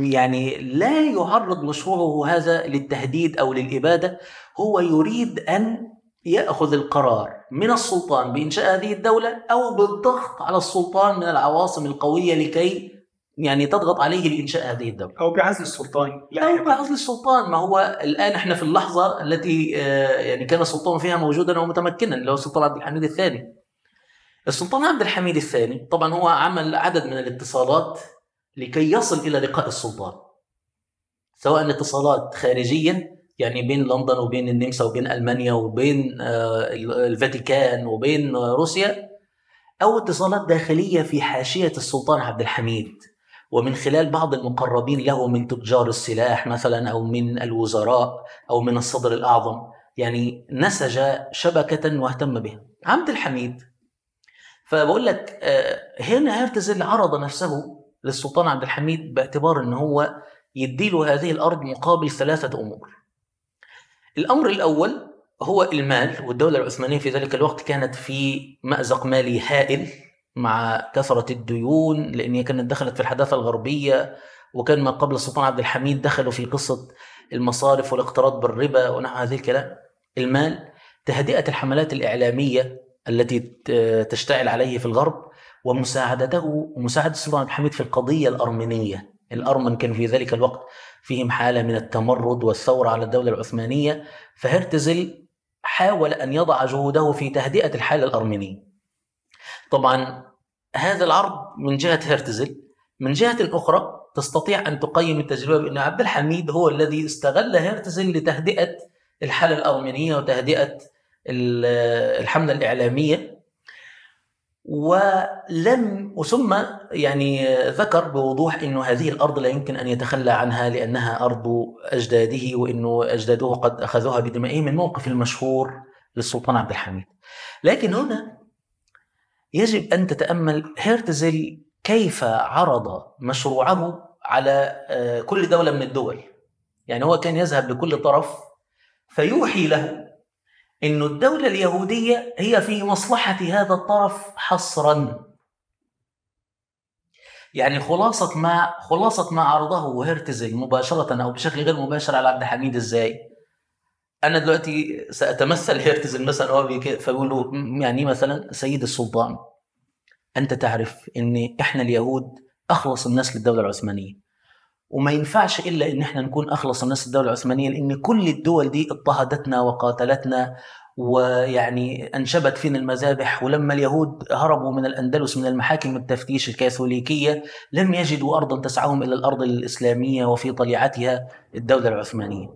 يعني لا يعرض مشروعه هذا للتهديد أو للإبادة هو يريد أن يأخذ القرار من السلطان بإنشاء هذه الدولة أو بالضغط على السلطان من العواصم القوية لكي يعني تضغط عليه لإنشاء هذه الدولة. أو بعزل السلطان أو بعزل السلطان ما هو الآن إحنا في اللحظة التي آه، يعني كان السلطان فيها موجودا ومتمكنا اللي هو السلطان عبد الحميد الثاني. السلطان عبد الحميد الثاني طبعا هو عمل عدد من الاتصالات لكي يصل إلى لقاء السلطان. سواء اتصالات خارجيه يعني بين لندن وبين النمسا وبين ألمانيا وبين آه، الفاتيكان وبين روسيا أو اتصالات داخلية في حاشية السلطان عبد الحميد ومن خلال بعض المقربين له من تجار السلاح مثلا أو من الوزراء أو من الصدر الأعظم يعني نسج شبكة واهتم بها عبد الحميد فبقول لك آه، هنا هرتزل عرض نفسه للسلطان عبد الحميد باعتبار إن هو يديله هذه الأرض مقابل ثلاثة أمور. الأمر الأول هو المال والدولة العثمانية في ذلك الوقت كانت في مأزق مالي هائل مع كثرة الديون لأن هي كانت دخلت في الحداثة الغربية وكان ما قبل السلطان عبد الحميد دخلوا في قصة المصارف والاقتراض بالربا ونحو هذه الكلام. المال تهدئة الحملات الإعلامية التي تشتعل عليه في الغرب ومساعدته ومساعدة السلطان عبد الحميد في القضية الأرمينية. الأرمن كان في ذلك الوقت فيهم حالة من التمرد والثورة على الدولة العثمانية فهرتزل حاول أن يضع جهوده في تهدئة الحالة الأرمينية طبعا هذا العرض من جهة هرتزل. من جهة أخرى تستطيع أن تقيم التجربة بأن عبد الحميد هو الذي استغل هرتزل لتهدئة الحالة الأرمينية وتهدئة الحملة الإعلامية. ولم وثم يعني ذكر بوضوح إنه هذه الأرض لا يمكن أن يتخلى عنها لأنها أرض أجداده وإنه أجداده قد أخذوها بدمائهم الموقف المشهور للسلطان عبد الحميد. لكن هنا يجب أن تتأمل هيرتزل كيف عرض مشروعه على آه، كل دولة من الدول. يعني هو كان يذهب لكل طرف فيوحي له أن الدولة اليهودية هي في مصلحة هذا الطرف حصرا يعني خلاصة ما خلاصة ما عرضه هرتزل مباشرة أو بشكل غير مباشر على عبد الحميد إزاي؟ أنا دلوقتي سأتمثل هرتزل مثلا هو فبقول له يعني مثلا سيد السلطان أنت تعرف أن إحنا اليهود أخلص الناس للدولة العثمانية وما ينفعش إلا إن إحنا نكون أخلص الناس الدولة العثمانية لأن كل الدول دي اضطهدتنا وقاتلتنا ويعني أنشبت فينا المذابح ولما اليهود هربوا من الأندلس من المحاكم التفتيش الكاثوليكية لم يجدوا ارضا تسعهم إلى الأرض الإسلامية وفي طليعتها الدولة العثمانية.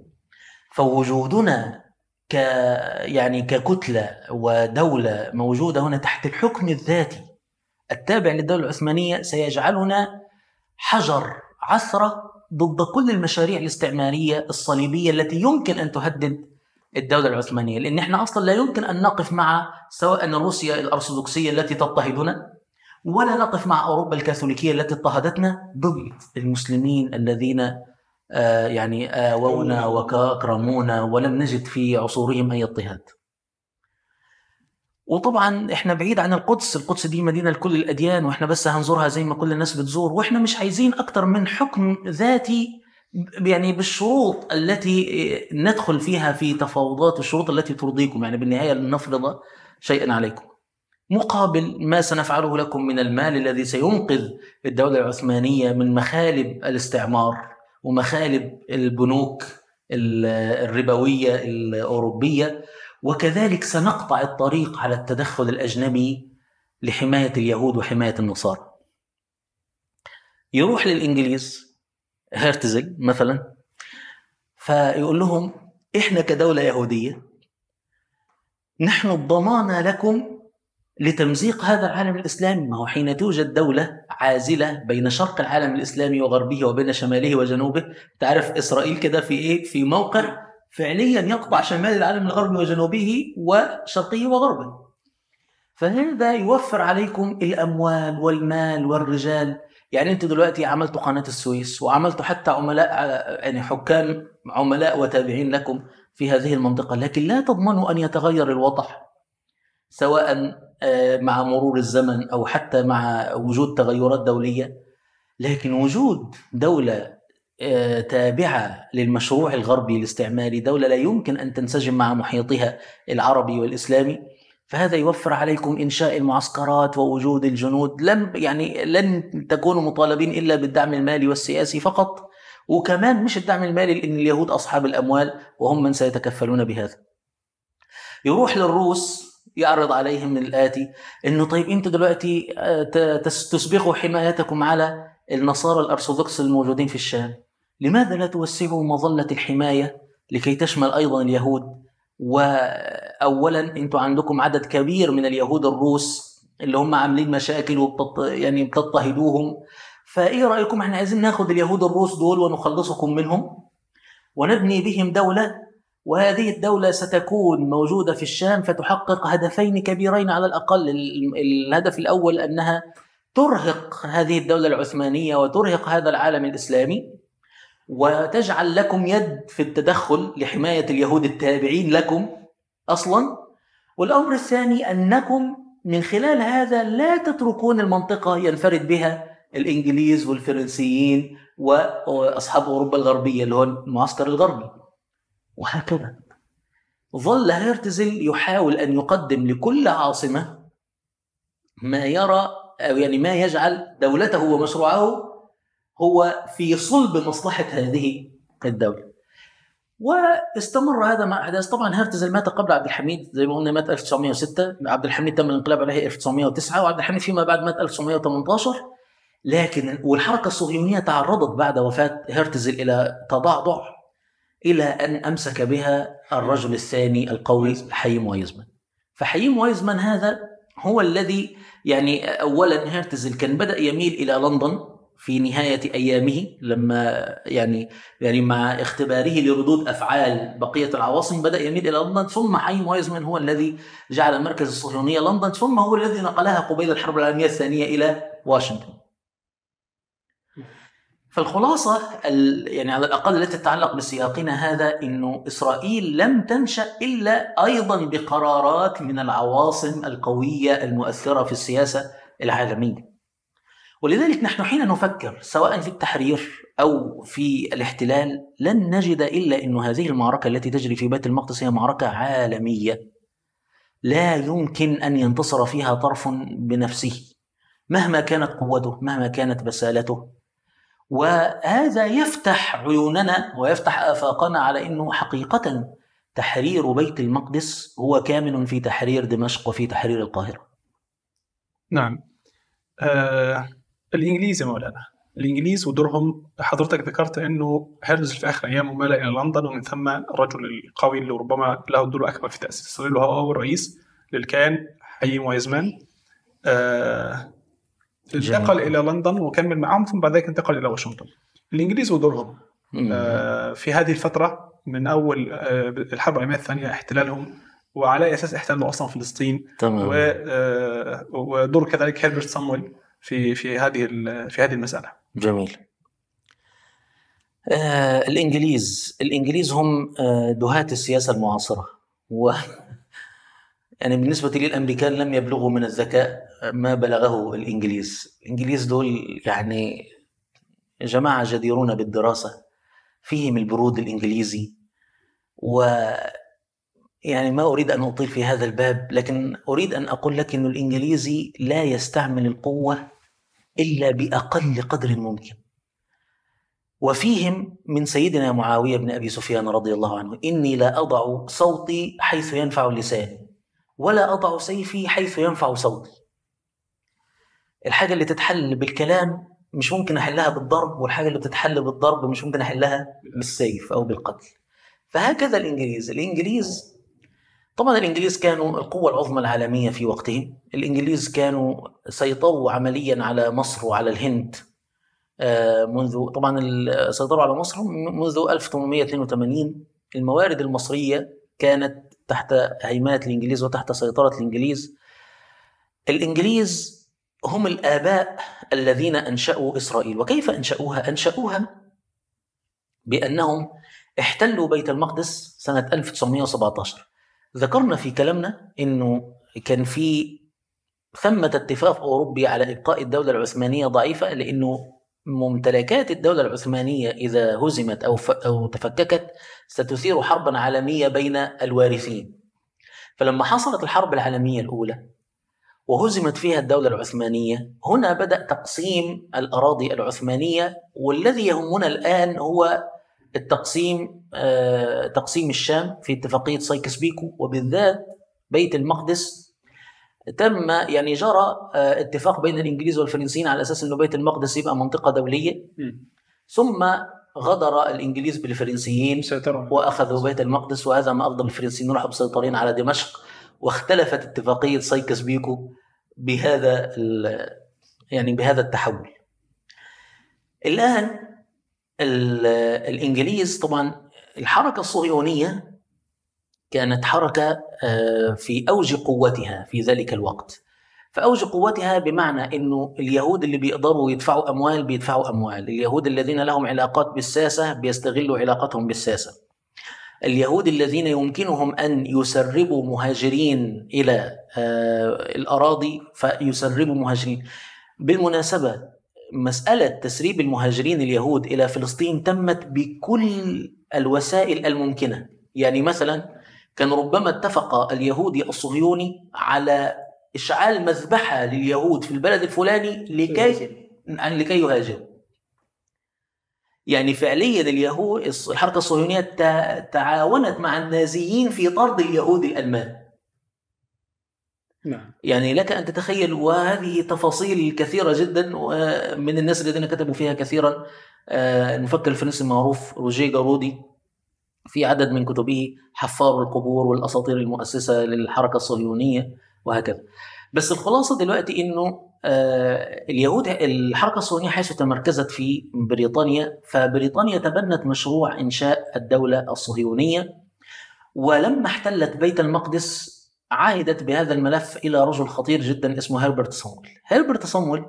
فوجودنا ك يعني ككتلة ودولة موجودة هنا تحت الحكم الذاتي التابع للدولة العثمانية سيجعلنا حجر عثرة ضد كل المشاريع الاستعمارية الصليبية التي يمكن أن تهدد الدولة العثمانية لأن إحنا أصلا لا يمكن أن نقف مع سواء روسيا الأرثوذكسية التي تضطهدنا ولا نقف مع أوروبا الكاثوليكية التي اضطهدتنا ضد المسلمين الذين آه يعني آوونا وكرمونا ولم نجد في عصورهم أي اضطهاد. وطبعا إحنا بعيد عن القدس القدس دي مدينة لكل الأديان وإحنا بس هنزورها زي ما كل الناس بتزور وإحنا مش عايزين أكتر من حكم ذاتي يعني بالشروط التي ندخل فيها في تفاوضات الشروط التي ترضيكم يعني بالنهاية نفرض شيئا عليكم. مقابل ما سنفعله لكم من المال الذي سينقذ الدولة العثمانية من مخالب الاستعمار ومخالب البنوك الربوية الأوروبية. وكذلك سنقطع الطريق على التدخل الأجنبي لحماية اليهود وحماية النصارى. يروح للإنجليز هرتزل مثلا فيقول لهم إحنا كدولة يهودية نحن الضمان لكم لتمزيق هذا العالم الإسلامي ما هو حين توجد دولة عازلة بين شرق العالم الإسلامي وغربه وبين شماله وجنوبه تعرف إسرائيل كده في إيه في موقع فعليا يقطع شمال العالم الغربي وجنوبه وشرقه وغربه. فهذا يوفر عليكم الأموال والمال والرجال. يعني أنت دلوقتي عملت قناة السويس وعملتوا حتى عملاء يعني حكام عملاء وتابعين لكم في هذه المنطقة لكن لا تضمنوا أن يتغير الوضع سواء آه، مع مرور الزمن أو حتى مع وجود تغيرات دولية. لكن وجود دولة آه، تابعة للمشروع الغربي الاستعماري دولة لا يمكن أن تنسجم مع محيطها العربي والإسلامي. فهذا يوفر عليكم إنشاء المعسكرات ووجود الجنود. لم يعني لن تكونوا مطالبين إلا بالدعم المالي والسياسي فقط. وكمان مش الدعم المالي لأن اليهود أصحاب الأموال وهم من سيتكفلون بهذا. يروح للروس يعرض عليهم الآتي إنه طيب أنتوا دلوقتي آه، تسبقوا حمايتكم على النصارى الأرثوذكس الموجودين في الشام. لماذا لا توسعوا مظلة الحماية لكي تشمل أيضا اليهود؟ وأولا أنتوا عندكم عدد كبير من اليهود الروس اللي هم عاملين مشاكل وبتط... يعني بتضطهدوهم. فإيه رأيكم؟ إحنا عايزين ناخد اليهود الروس دول ونخلصكم منهم ونبني بهم دولة وهذه الدولة ستكون موجودة في الشام فتحقق هدفين كبيرين على الأقل. ال- الهدف الأول أنها ترهق هذه الدولة العثمانية وترهق هذا العالم الإسلامي. وتجعل لكم يد في التدخل لحماية اليهود التابعين لكم أصلا. والأمر الثاني أنكم من خلال هذا لا تتركون المنطقة ينفرد بها الإنجليز والفرنسيين وأصحاب أوروبا الغربية اللي هو المعسكر الغربي. وهكذا. ظل هيرتزل يحاول أن يقدم لكل عاصمة ما يرى أو يعني ما يجعل دولته ومشروعه هو في صلب مصلحة هذه الدولة. واستمر هذا مع أحداث طبعا هرتزل مات قبل عبد الحميد زي ما قلنا مات 1906 عبد الحميد تم الانقلاب عليه 1909 وعبد الحميد فيما بعد مات 1918 لكن والحركة الصهيونيه تعرضت بعد وفاة هرتزل إلى تضعضع إلى أن أمسك بها الرجل الثاني القوي حييم وايزمان. فحييم وايزمان هذا هو الذي يعني اولا هرتزل كان بدأ يميل إلى لندن في نهاية أيامه لما يعني يعني مع اختباره لردود أفعال بقية العواصم بدأ يميل إلى لندن ثم حييم وايزمان هو الذي جعل مركز الصهيونية لندن ثم هو الذي نقلها قبيل الحرب العالمية الثانية إلى واشنطن. فالخلاصة ال- يعني على الأقل التي تتعلق بسياقنا هذا أنه إسرائيل لم تنشأ إلا أيضا بقرارات من العواصم القوية المؤثرة في السياسة العالمية ولذلك نحن حين نفكر سواء في التحرير أو في الاحتلال لن نجد إلا أن هذه المعركة التي تجري في بيت المقدس هي معركة عالمية. لا يمكن أن ينتصر فيها طرف بنفسه مهما كانت قوته مهما كانت بسالته. وهذا يفتح عيوننا ويفتح آفاقنا على أنه حقيقة تحرير بيت المقدس هو كامن في تحرير دمشق وفي تحرير القاهرة. نعم. آه الانجليز يا مولانا. الإنجليز ودورهم حضرتك ذكرت إنه هرتزل في آخر أيامه مال إلى لندن ومن ثم الرجل القوي اللي ربما له الدور الاكبر في تأسيس اسرائيل وهو اول رئيس للكيان حييم وايزمان آه. انتقل إلى لندن وكمل معهم ثم بعد ذلك انتقل إلى واشنطن. الإنجليز ودورهم. آه، في هذه الفترة من أول آه، الحرب العالمية الثانية احتلالهم وعلى أي أساس احتلوا أصلا فلسطين تمام. و- آه، ودور كذلك هيربرت صامويل في في هذه في هذه المسألة. جميل. آه الإنجليز الإنجليز هم آه دهاة السياسة المعاصرة. و يعني بالنسبة لي الأمريكان لم يبلغوا من الذكاء ما بلغه الإنجليز. الإنجليز دول يعني جماعة جديرون بالدراسة. فيهم البرود الإنجليزي. و يعني ما أريد أن أطيل في هذا الباب لكن أريد أن أقول لك أن الإنجليزي لا يستعمل القوة إلا بأقل قدر ممكن. وفيهم من سيدنا معاوية بن أبي سفيان رضي الله عنه إني لا أضع صوتي حيث ينفع لساني ولا أضع سيفي حيث ينفع صوتي. الحاجة اللي تتحل بالكلام مش ممكن أحلها بالضرب والحاجة اللي بتتحل بالضرب مش ممكن أحلها بالسيف أو بالقتل. فهكذا الإنجليز الإنجليز طبعا الإنجليز كانوا القوة العظمى العالمية في وقتهم. الإنجليز كانوا سيطروا عمليا على مصر وعلى الهند آه، منذ طبعا سيطروا على مصر منذ 1882 الموارد المصرية كانت تحت هيمنة الإنجليز وتحت سيطرة الإنجليز. الإنجليز هم الآباء الذين أنشأوا إسرائيل. وكيف أنشأوها؟ أنشأوها بأنهم احتلوا بيت المقدس سنة 1917 ذكرنا في كلامنا إنه كان في ثمة اتفاق أوروبي على إبقاء الدولة العثمانية ضعيفة لأنه ممتلكات الدولة العثمانية إذا هزمت أو ف- أو تفككت ستثير حربا عالمية بين الوارثين. فلما حصلت الحرب العالمية الأولى وهزمت فيها الدولة العثمانية هنا بدأ تقسيم الأراضي العثمانية والذي يهمنا الآن هو التقسيم آه، تقسيم الشام في اتفاقية سايكس بيكو وبالذات بيت المقدس. تم يعني جرى آه، اتفاق بين الإنجليز والفرنسيين على أساس أنه بيت المقدس يبقى منطقة دولية. ثم غدر الإنجليز بالفرنسيين وأخذوا بيت المقدس وهذا ما أفضى الفرنسيين راحوا مسيطرين على دمشق. واختلفت اتفاقية سايكس بيكو بهذا يعني بهذا التحول. الآن ال- الإنجليز طبعا الحركة الصهيونية كانت حركة آه، في أوج قوتها في ذلك الوقت. فأوج قوتها بمعنى إنه اليهود اللي بيقدروا يدفعوا أموال بيدفعوا أموال، اليهود الذين لهم علاقات بالساسة بيستغلوا علاقتهم بالساسة. اليهود الذين يمكنهم أن يسربوا مهاجرين إلى آه، الأراضي فيسربوا مهاجرين. بالمناسبة مسألة تسريب المهاجرين اليهود إلى فلسطين تمت بكل الوسائل الممكنة، يعني مثلا كان ربما اتفق اليهودي الصهيوني على إشعال مذبحة لليهود في البلد الفلاني لكي لكي يهاجروا. يعني فعليا اليهود الحركة الصهيونية تع- تعاونت مع النازيين في طرد اليهود الألمان. نعم يعني لك أن تتخيل وهذه تفاصيل كثيرة جدا ومن الناس الذين كتبوا فيها كثيرا آه، المفكر الفرنسي المعروف روجيه جارودي في عدد من كتبه حفار القبور والأساطير المؤسسة للحركة الصهيونية وهكذا. بس الخلاصة دلوقتي إنه آه، اليهود الحركة الصهيونية حيث تمركزت في بريطانيا فبريطانيا تبنت مشروع إنشاء الدولة الصهيونية ولما احتلت بيت المقدس عاهدت بهذا الملف إلى رجل خطير جدا اسمه هربرت صامويل. هربرت صامويل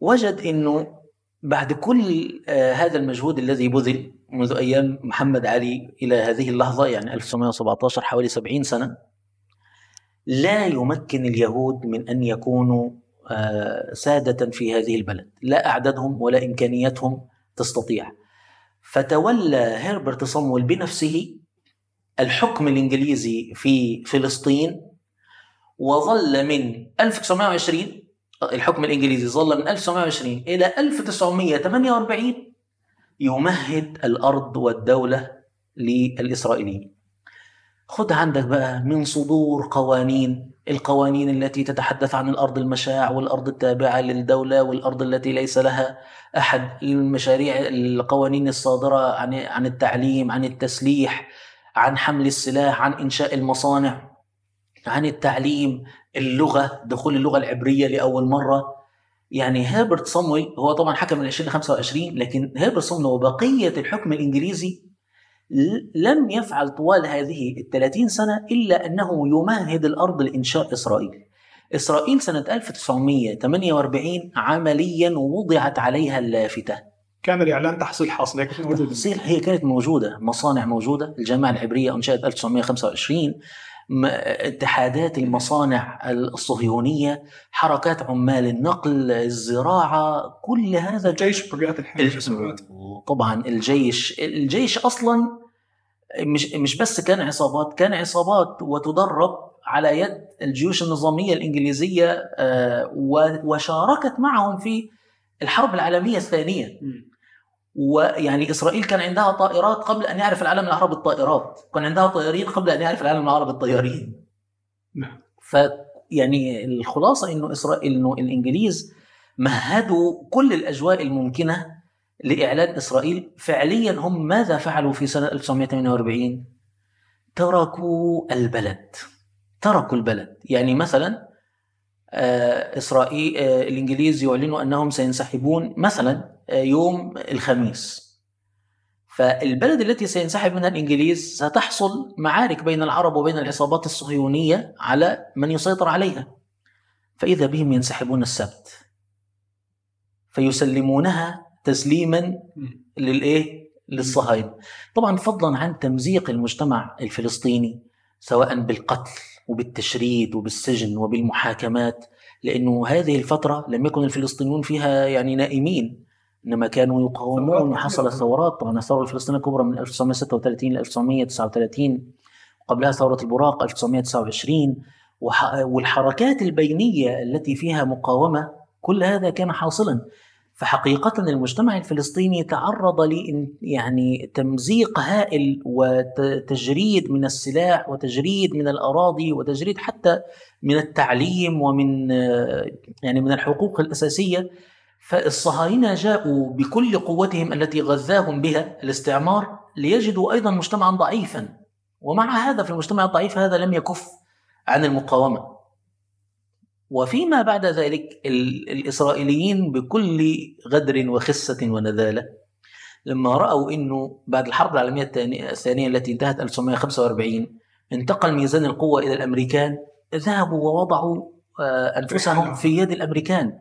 وجد إنه بعد كل آه، هذا المجهود الذي بذل منذ أيام محمد علي إلى هذه اللحظة يعني 1917 حوالي 70 سنة لا يمكن اليهود من أن يكونوا آه، سادة في هذه البلد، لا أعدادهم ولا إمكانياتهم تستطيع. فتولى هربرت صامويل بنفسه الحكم الإنجليزي في فلسطين وظل من 1920 الحكم الإنجليزي ظل من 1920 إلى 1948 يمهد الأرض والدولة للإسرائيليين. خد عندك بقى من صدور قوانين القوانين التي تتحدث عن الأرض المشاع والأرض التابعة للدولة والأرض التي ليس لها أحد المشاريع القوانين الصادرة عن عن التعليم عن التسليح عن حمل السلاح عن إنشاء المصانع عن التعليم اللغة دخول اللغة العبرية لأول مرة يعني هيربرت صامويل هو طبعا حكم من 20 ل 25 لكن هيربرت صامويل وبقية الحكم الإنجليزي لم يفعل طوال هذه ال 30 سنة إلا أنه يمهد الأرض لإنشاء إسرائيل. إسرائيل سنة 1948 عمليا وضعت عليها اللافتة كان الإعلان تحصيل حاصل هيك تصير هي كانت موجودة مصانع موجودة الجامعة العبرية انشئت 1925 م- اتحادات المصانع الصهيونية حركات عمال النقل الزراعة كل هذا الجيش بقيات الحين. سنوات طبعا الجيش. الجيش أصلا مش مش بس كان عصابات كان عصابات وتدرب على يد الجيوش النظامية الإنجليزية آه، وشاركت معهم في الحرب العالمية الثانية. ويعني إسرائيل كان عندها طائرات قبل أن يعرف العالم العربي الطائرات، كان عندها طيارين قبل أن يعرف العالم العربي الطيارين. نعم. ف يعني الخلاصة إنه إسرائيل إنه الإنجليز مهدوا كل الأجواء الممكنة لإعلان إسرائيل، فعليا هم ماذا فعلوا في سنة 1948 تركوا البلد. تركوا البلد. يعني مثلا اسرائيل آه، الإنجليز يعلنوا أنهم سينسحبون مثلا آه، يوم الخميس. فالبلد التي سينسحب منها الإنجليز ستحصل معارك بين العرب وبين العصابات الصهيونية على من يسيطر عليها. فإذا بهم ينسحبون السبت. فيسلمونها تسليما للإيه؟ للصهاينة. طبعا فضلا عن تمزيق المجتمع الفلسطيني سواء بالقتل وبالتشريد وبالسجن وبالمحاكمات لأنه هذه الفترة لم يكن الفلسطينيون فيها يعني نائمين إنما كانوا يقاومون. وحصلت ثورات طبعا الثورة الفلسطينية الكبرى من 1936 ل 1939 قبلها ثورة البراق 1929 وح- والحركات البينية التي فيها مقاومة كل هذا كان حاصلا فحقيقة المجتمع الفلسطيني تعرض ل يعني تمزيق هائل وتجريد من السلاح وتجريد من الأراضي وتجريد حتى من التعليم ومن يعني من الحقوق الأساسية. فالصهاينة جاءوا بكل قوتهم التي غذاهم بها الاستعمار ليجدوا أيضا مجتمعا ضعيفا. ومع هذا في المجتمع الضعيف هذا لم يكف عن المقاومة. وفيما بعد ذلك ال- الإسرائيليين بكل غدر وخسة ونذالة لما رأوا أنه بعد الحرب العالمية الثانية الثانية التي انتهت 1945 انتقل ميزان القوة إلى الأمريكان ذهبوا ووضعوا آه، أنفسهم في يد الأمريكان.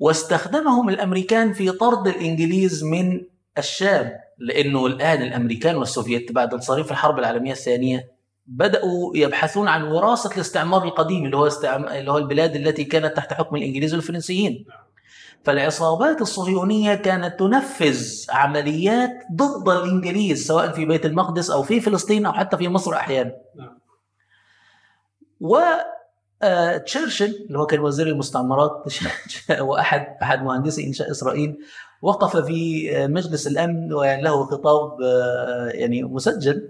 واستخدمهم الأمريكان في طرد الإنجليز من الشام لأنه الآن الأمريكان والسوفيت بعد انصراف الحرب العالمية الثانية بدأوا يبحثون عن وراثة الاستعمار القديم اللي هو استعم... اللي هو البلاد التي كانت تحت حكم الإنجليز والفرنسيين. فالعصابات الصهيونية كانت تنفذ عمليات ضد الإنجليز سواء في بيت المقدس أو في فلسطين أو حتى في مصر أحيانا. نعم. و آه، تشرشل اللي هو كان وزير المستعمرات وأحد أحد مهندسي إنشاء إسرائيل وقف في آه، مجلس الأمن ويعني له خطاب آه، يعني مسجل.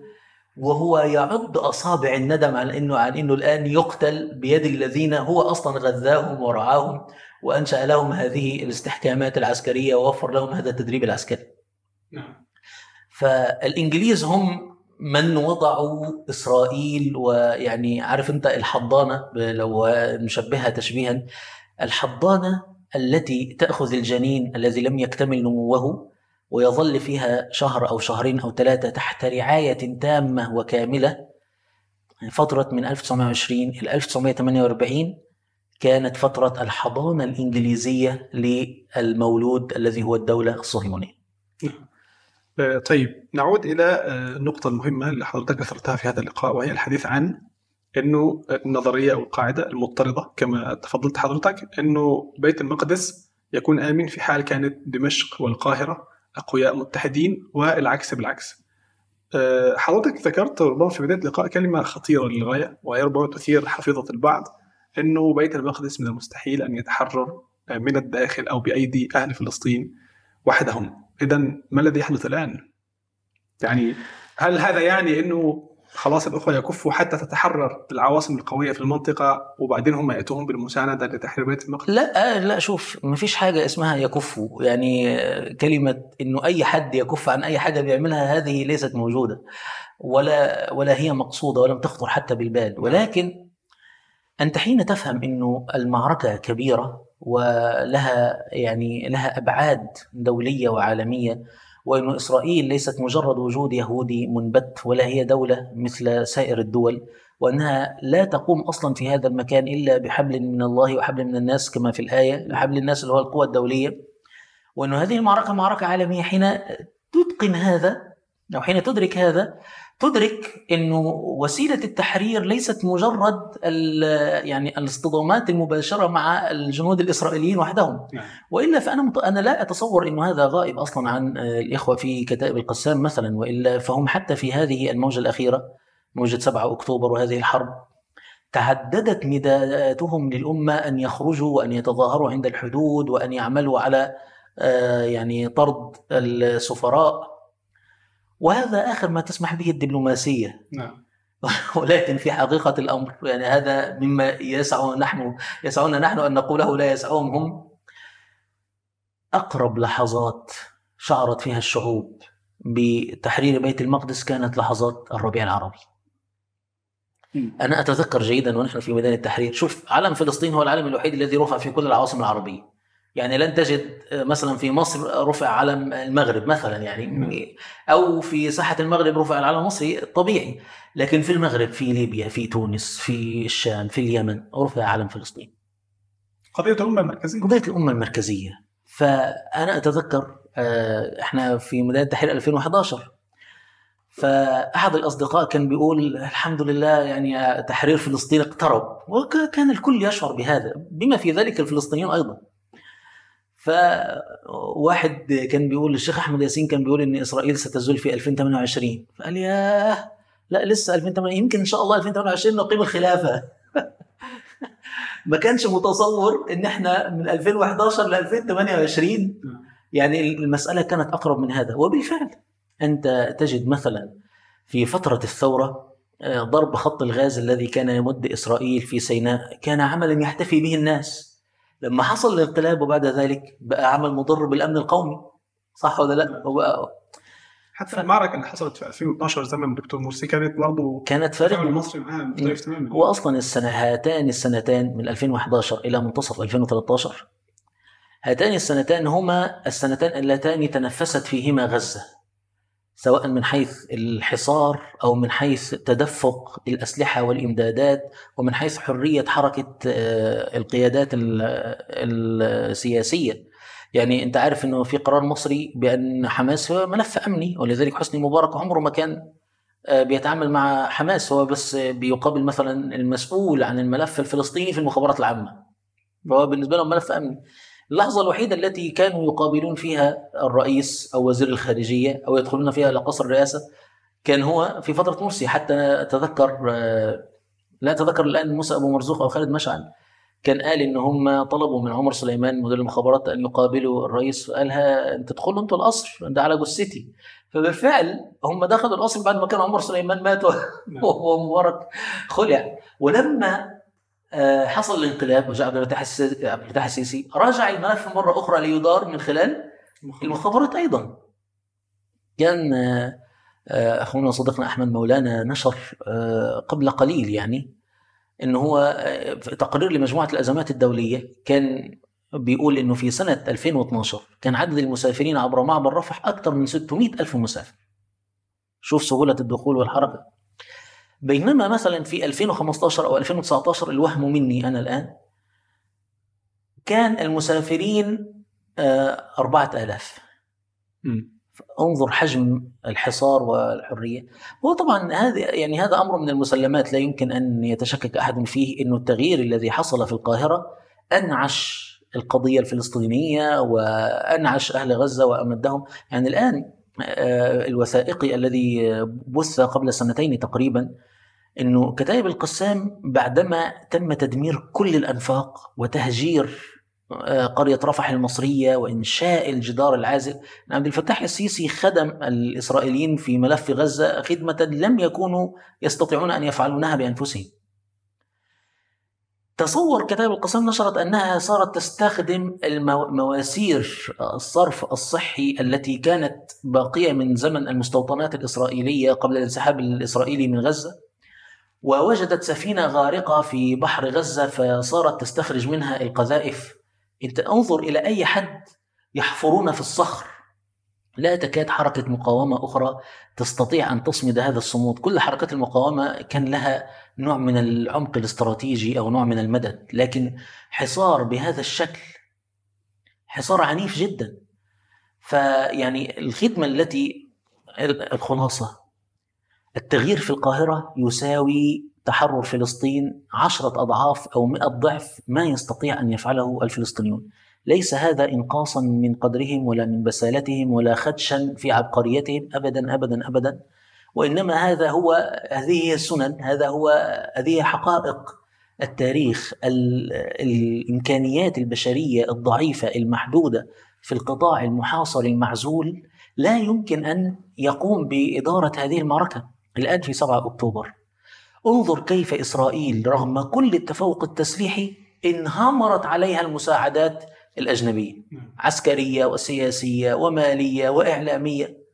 وهو يعض أصابع الندم على انه عن إنه الآن يقتل بيد الذين هو أصلا غذاهم ورعاهم وأنشأ لهم هذه الاستحكامات العسكرية ووفر لهم هذا التدريب العسكري. نعم فالإنجليز هم من وضعوا إسرائيل ويعني عارف أنت الحضانة لو نشبهها تشبيها الحضانة التي تأخذ الجنين الذي لم يكتمل نموه ويظل فيها شهر أو شهرين أو ثلاثة تحت رعاية تامة وكاملة فترة من 1920 إلى 1948 كانت فترة الحضانة الإنجليزية للمولود الذي هو الدولة الصهيونية. آه، طيب نعود إلى آه، النقطة المهمة اللي حضرتك اثرتها في هذا اللقاء وهي الحديث عن إنه النظرية أو القاعدة المضطردة كما تفضلت حضرتك إنه بيت المقدس يكون آمن في حال كانت دمشق والقاهرة أقوياء متحدين والعكس بالعكس. آه، حضرتك ذكرت ربما في بداية اللقاء كلمة خطيرة للغاية وهي ربما تثير حفيظة البعض إنه بيت المقدس من المستحيل أن يتحرر آه، من الداخل أو بأيدي أهل فلسطين وحدهم. اذا ما الذي يحدث الآن؟ يعني هل هذا يعني إنه خلاص الأخوة يكفوا حتى تتحرر العواصم القوية في المنطقة وبعدين هم ياتون بالمساندة لتحرير بيت المقدس؟ لا لا شوف ما فيش حاجة اسمها يكفوا. يعني كلمة إنه أي حد يكف عن أي حاجة بيعملها هذه ليست موجودة. ولا ولا هي مقصودة ولم تخطر حتى بالبال. ولكن أنت حين تفهم إنه المعركة كبيرة ولها يعني لها أبعاد دولية وعالمية وأن إسرائيل ليست مجرد وجود يهودي منبت ولا هي دولة مثل سائر الدول وأنها لا تقوم أصلا في هذا المكان إلا بحبل من الله وحبل من الناس كما في الآية حبل الناس اللي هو القوى الدولية. وأن هذه المعركة معركة عالمية حين تتقن هذا أو حين تدرك هذا تدرك إنه وسيلة التحرير ليست مجرد ال- يعني الاصطدامات المباشرة مع الجنود الإسرائيليين وحدهم نعم. وإلا فأنا. أنا لا أتصور إنه هذا غائب أصلا عن الإخوة في كتائب القسام مثلا وإلا فهم حتى في هذه الموجة الأخيرة موجة 7 أكتوبر وهذه الحرب تعددت نداءاتهم للأمة أن يخرجوا وأن يتظاهروا عند الحدود وأن يعملوا على آه، يعني طرد السفراء وهذا آخر ما تسمح به الدبلوماسية. نعم. ولكن في حقيقة الأمر يعني هذا مما يسع نحن يسعنا نحن أن نقوله لا يسعهم هم أقرب لحظات شعرت فيها الشعوب بتحرير بيت المقدس كانت لحظات الربيع العربي. أنا أتذكر جيدا ونحن في ميدان التحرير شوف علم فلسطين هو العلم الوحيد الذي رفع في كل العواصم العربية. يعني لن تجد مثلا في مصر رفع علم المغرب مثلا يعني أو في ساحه المغرب رفع العلم المصري طبيعي. لكن في المغرب في ليبيا في تونس في الشام في اليمن رفع علم فلسطين. قضية الأمة المركزية. قضية الأمة المركزية. فأنا أتذكر آه، إحنا في بدايه تحرير 2011 فأحد الأصدقاء كان بيقول الحمد لله يعني تحرير فلسطين اقترب. وكان الكل يشعر بهذا. بما في ذلك الفلسطينيون أيضا. فواحد كان بيقول الشيخ أحمد ياسين كان بيقول إن إسرائيل ستزول في 2028 فقال ياه لا لسه 2008 يمكن إن شاء الله 2028 نقيم الخلافة. ما كانش متصور إن إحنا من 2011 ل 2028 يعني المسألة كانت أقرب من هذا. وبالفعل أنت تجد مثلا في فترة الثورة آه، ضرب خط الغاز الذي كان يمد إسرائيل في سيناء كان عملا يحتفي به الناس. لما حصل الانقلاب وبعد ذلك بقى عمل مضر بالأمن القومي صح ولا لا؟ وبقى حتى المعركة اللي حصلت في 2012 زمن الدكتور مرسي كانت برضه كانت فارق المصري معاه مختلف تماما. هو أصلا السنة هاتان السنتان من 2011 إلى منتصف 2013 هاتان السنتان هما السنتان اللتان تنفست فيهما غزة. سواء من حيث الحصار أو من حيث تدفق الأسلحة والإمدادات ومن حيث حرية حركة آه، القيادات ال- السياسية. يعني أنت عارف إنه في قرار مصري بأن حماس هو ملف أمني ولذلك حسني مبارك عمره ما كان آه، بيتعامل مع حماس. هو بس بيقابل مثلا المسؤول عن الملف الفلسطيني في المخابرات العامة. فهو بالنسبة لهم ملف أمني. اللحظة الوحيدة التي كانوا يقابلون فيها الرئيس أو وزير الخارجية أو يدخلون فيها إلى قصر الرئاسة كان هو في فترة مرسي. حتى أتذكر آه، لا أتذكر الآن موسى أبو مرزوق أو خالد مشعل. كان قال إن هم طلبوا من عمر سليمان مدير المخابرات أن يقابلوا الرئيس فقالها انت تدخلوا أنتوا القصر ده على جثتي فبالفعل هم دخلوا القصر بعد ما كان عمر سليمان مات و- ومبارك خلع. ولما حصل الانقلاب وجاء عبد الفتاح السيسي. راجع الملف مرة أخرى ليدار من خلال المخابرات أيضا. كان آه، آه، أخونا وصديقنا أحمد مولانا نشر آه، قبل قليل يعني ان هو آه، في تقرير لمجموعة الأزمات الدولية. كان بيقول إنه في سنة 2012 كان عدد المسافرين عبر معبر رفح أكثر من 600 ألف مسافر. شوف سهولة الدخول والحركة. بينما مثلا في 2015 أو 2019 الوهم مني أنا الآن كان المسافرين آه، 4000 مم. انظر حجم الحصار والحرية. هو طبعا هذا يعني هذا أمر من المسلمات لا يمكن أن يتشكك أحد فيه إنه التغيير الذي حصل في القاهرة أنعش القضية الفلسطينية وأنعش أهل غزة وأمدهم. يعني الآن آه، الوثائقي الذي بث قبل سنتين تقريبا إنه كتائب القسام بعدما تم تدمير كل الأنفاق وتهجير آه، قرية رفح المصرية وإنشاء الجدار العازل عبد الفتاح السيسي خدم الإسرائيليين في ملف غزة خدمة لم يكونوا يستطيعون أن يفعلونها بأنفسهم. تصور كتاب القسام نشرت أنها صارت تستخدم المو- مواسير الصرف الصحي التي كانت باقية من زمن المستوطنات الإسرائيلية قبل الانسحاب الإسرائيلي من غزة ووجدت سفينة غارقة في بحر غزة فصارت تستخرج منها القذائف. انت انظر إلى أي حد يحفرون في الصخر. لا تكاد حركة مقاومة أخرى تستطيع أن تصمد هذا الصمود. كل حركات المقاومة كان لها نوع من العمق الاستراتيجي أو نوع من المدد لكن حصار بهذا الشكل حصار عنيف جدا. فيعني الخدمة التي الخلاصة التغيير في القاهرة يساوي تحرر فلسطين عشرة أضعاف أو مئة ضعف ما يستطيع أن يفعله الفلسطينيون. ليس هذا إنقاصا من قدرهم ولا من بسالتهم ولا خدشا في عبقريتهم. أبدا أبدا أبدا. وإنما هذا هو هذه هي السنن هذا هو هذه حقائق التاريخ ال- الإمكانيات البشرية الضعيفة المحدودة في القطاع المحاصر المعزول. لا يمكن أن يقوم بإدارة هذه المعركة الآن في 7 أكتوبر. انظر كيف إسرائيل رغم كل التفوق التسليحي انهمرت عليها المساعدات الأجنبية عسكرية وسياسية ومالية وإعلامية.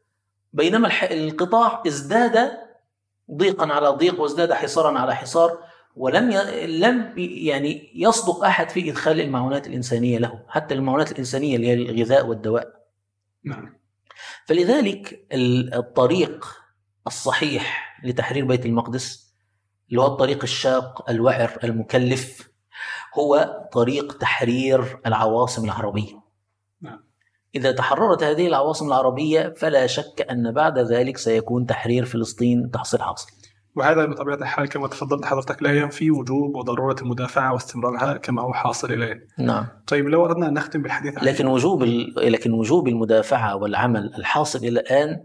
بينما القطاع ازداد ضيقا على ضيق وازداد حصارا على حصار ولم ي... لم يعني يصدق أحد في إدخال المعونات الإنسانية له، حتى المعونات الإنسانية اللي هي الغذاء والدواء. نعم. فلذلك ال- الطريق الصحيح لتحرير بيت المقدس اللي هو الطريق الشاق الوعر المكلف هو طريق تحرير العواصم العربية. نعم. إذا تحررت هذه العواصم العربية فلا شك أن بعد ذلك سيكون تحرير فلسطين تحصيل حاصل. وهذا بطبيعة الحال كما تفضلت حضرتك لا ينفي وجوب وضرورة المدافعة واستمرارها كما هو حاصل الآن نعم. طيب لو أردنا أن نختم بالحديث عن لكن وجوب ال- لكن وجوب المدافعة والعمل الحاصل إلى الآن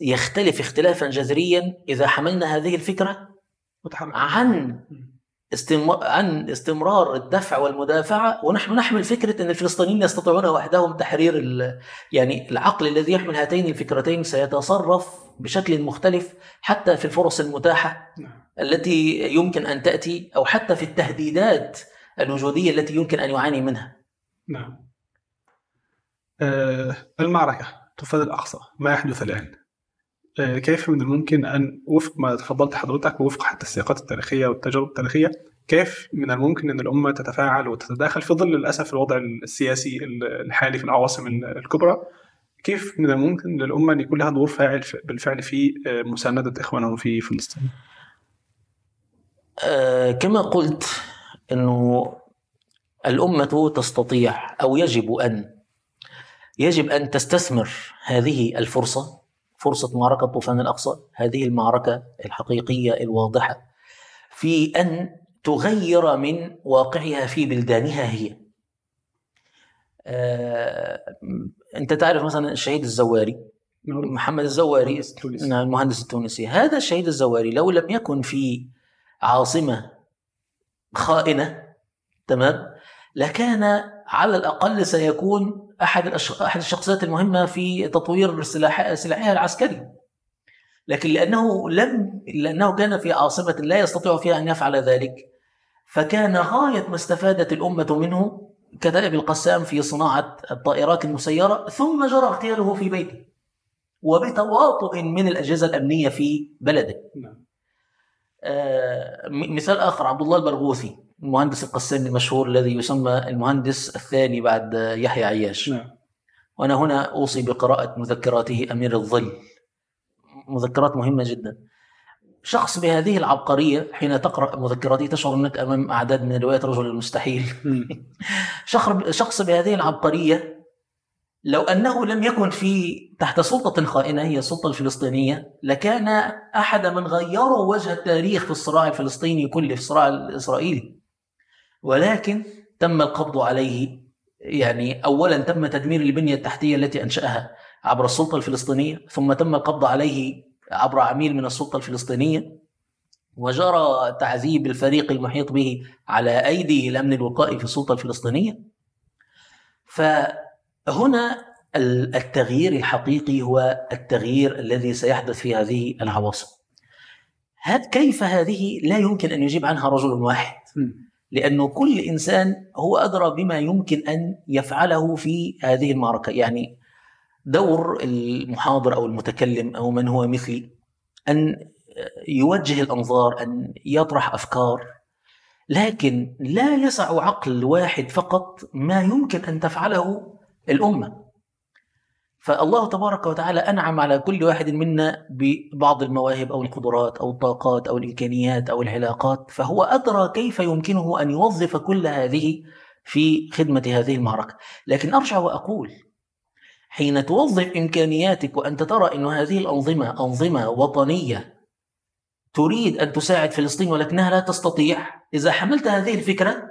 يختلف اختلافا جذريا إذا حملنا هذه الفكرة متحرك. عن عن استمرار الدفع والمدافعة ونحن نحمل فكرة أن الفلسطينيين يستطيعون وحدهم تحرير ال... يعني العقل الذي يحمل هاتين الفكرتين سيتصرف بشكل مختلف حتى في الفرص المتاحة نعم. التي يمكن أن تأتي أو حتى في التهديدات الوجودية التي يمكن أن يعاني منها. نعم. آه المعركة تفاد الأقصى ما يحدث الآن. كيف من الممكن أن وفق ما تفضلت حضرتك ووفق حتى السياقات التاريخية والتجارب التاريخية كيف من الممكن أن الأمة تتفاعل وتتداخل في ظل للأسف الوضع السياسي الحالي في العواصم الكبرى؟ كيف من الممكن للأمة أن يكون لها دور فاعل بالفعل في آه، مساندة إخوانهم في فلسطين؟ آه، كما قلت أنه الأمة تستطيع أو يجب أن يجب أن تستثمر هذه الفرصة فرصة معركة طوفان الأقصى هذه المعركة الحقيقية الواضحة في أن تغير من واقعها في بلدانها هي. آه، أنت تعرف مثلا الشهيد الزواري محمد الزواري المهندس التونسي. نعم، المهندس التونسي. هذا الشهيد الزواري لو لم يكن في عاصمة خائنة تمام لكان على الأقل سيكون أحد الأش- أحد الشخصيات المهمة في تطوير سلاح سلاحها العسكري لكن لأنه لم لأنه كان في عاصمة لا يستطيع فيها أن يفعل ذلك فكان غاية ما استفادت الأمة منه كدأب القسام في صناعة الطائرات المسيرة ثم جرى اغتياله في بيته وبتواطؤ من الأجهزة الأمنية في بلده. نعم. آه، مثال آخر عبد الله البرغوثي. المهندس القسام المشهور الذي يسمى المهندس الثاني بعد يحيى عياش. نعم. وأنا هنا أوصي بقراءة مذكراته أمير الظل. مذكرات مهمة جدا. شخص بهذه العبقرية حين تقرأ مذكراته تشعر أنك أمام أعداد من روايات رجل المستحيل. شخص شخص بهذه العبقرية لو أنه لم يكن في تحت سلطة خائنة هي السلطة الفلسطينية لكان أحد من غيروا وجه التاريخ في الصراع الفلسطيني كله في الصراع الإسرائيلي. ولكن تم القبض عليه يعني أولا تم تدمير البنية التحتية التي أنشأها عبر السلطة الفلسطينية ثم تم القبض عليه عبر عميل من السلطة الفلسطينية وجرى تعذيب الفريق المحيط به على أيدي الأمن الوقائي في السلطة الفلسطينية. فهنا ال- التغيير الحقيقي هو التغيير الذي سيحدث في هذه العواصم. كيف هذه لا يمكن أن يجيب عنها رجل واحد؟ لأنه كل إنسان هو أدرى بما يمكن أن يفعله في هذه المعركة. يعني دور المحاضر أو المتكلم أو من هو مثلي أن يوجه الأنظار أن يطرح أفكار لكن لا يسع عقل واحد فقط ما يمكن أن تفعله الأمة. فالله تبارك وتعالى أنعم على كل واحد منا ببعض المواهب أو القدرات أو الطاقات أو الإمكانيات أو العلاقات فهو أدرى كيف يمكنه أن يوظف كل هذه في خدمة هذه المعركة. لكن أرجع وأقول حين توظف إمكانياتك وأنت ترى أن هذه الأنظمة أنظمة وطنية تريد أن تساعد فلسطين ولكنها لا تستطيع إذا حملت هذه الفكرة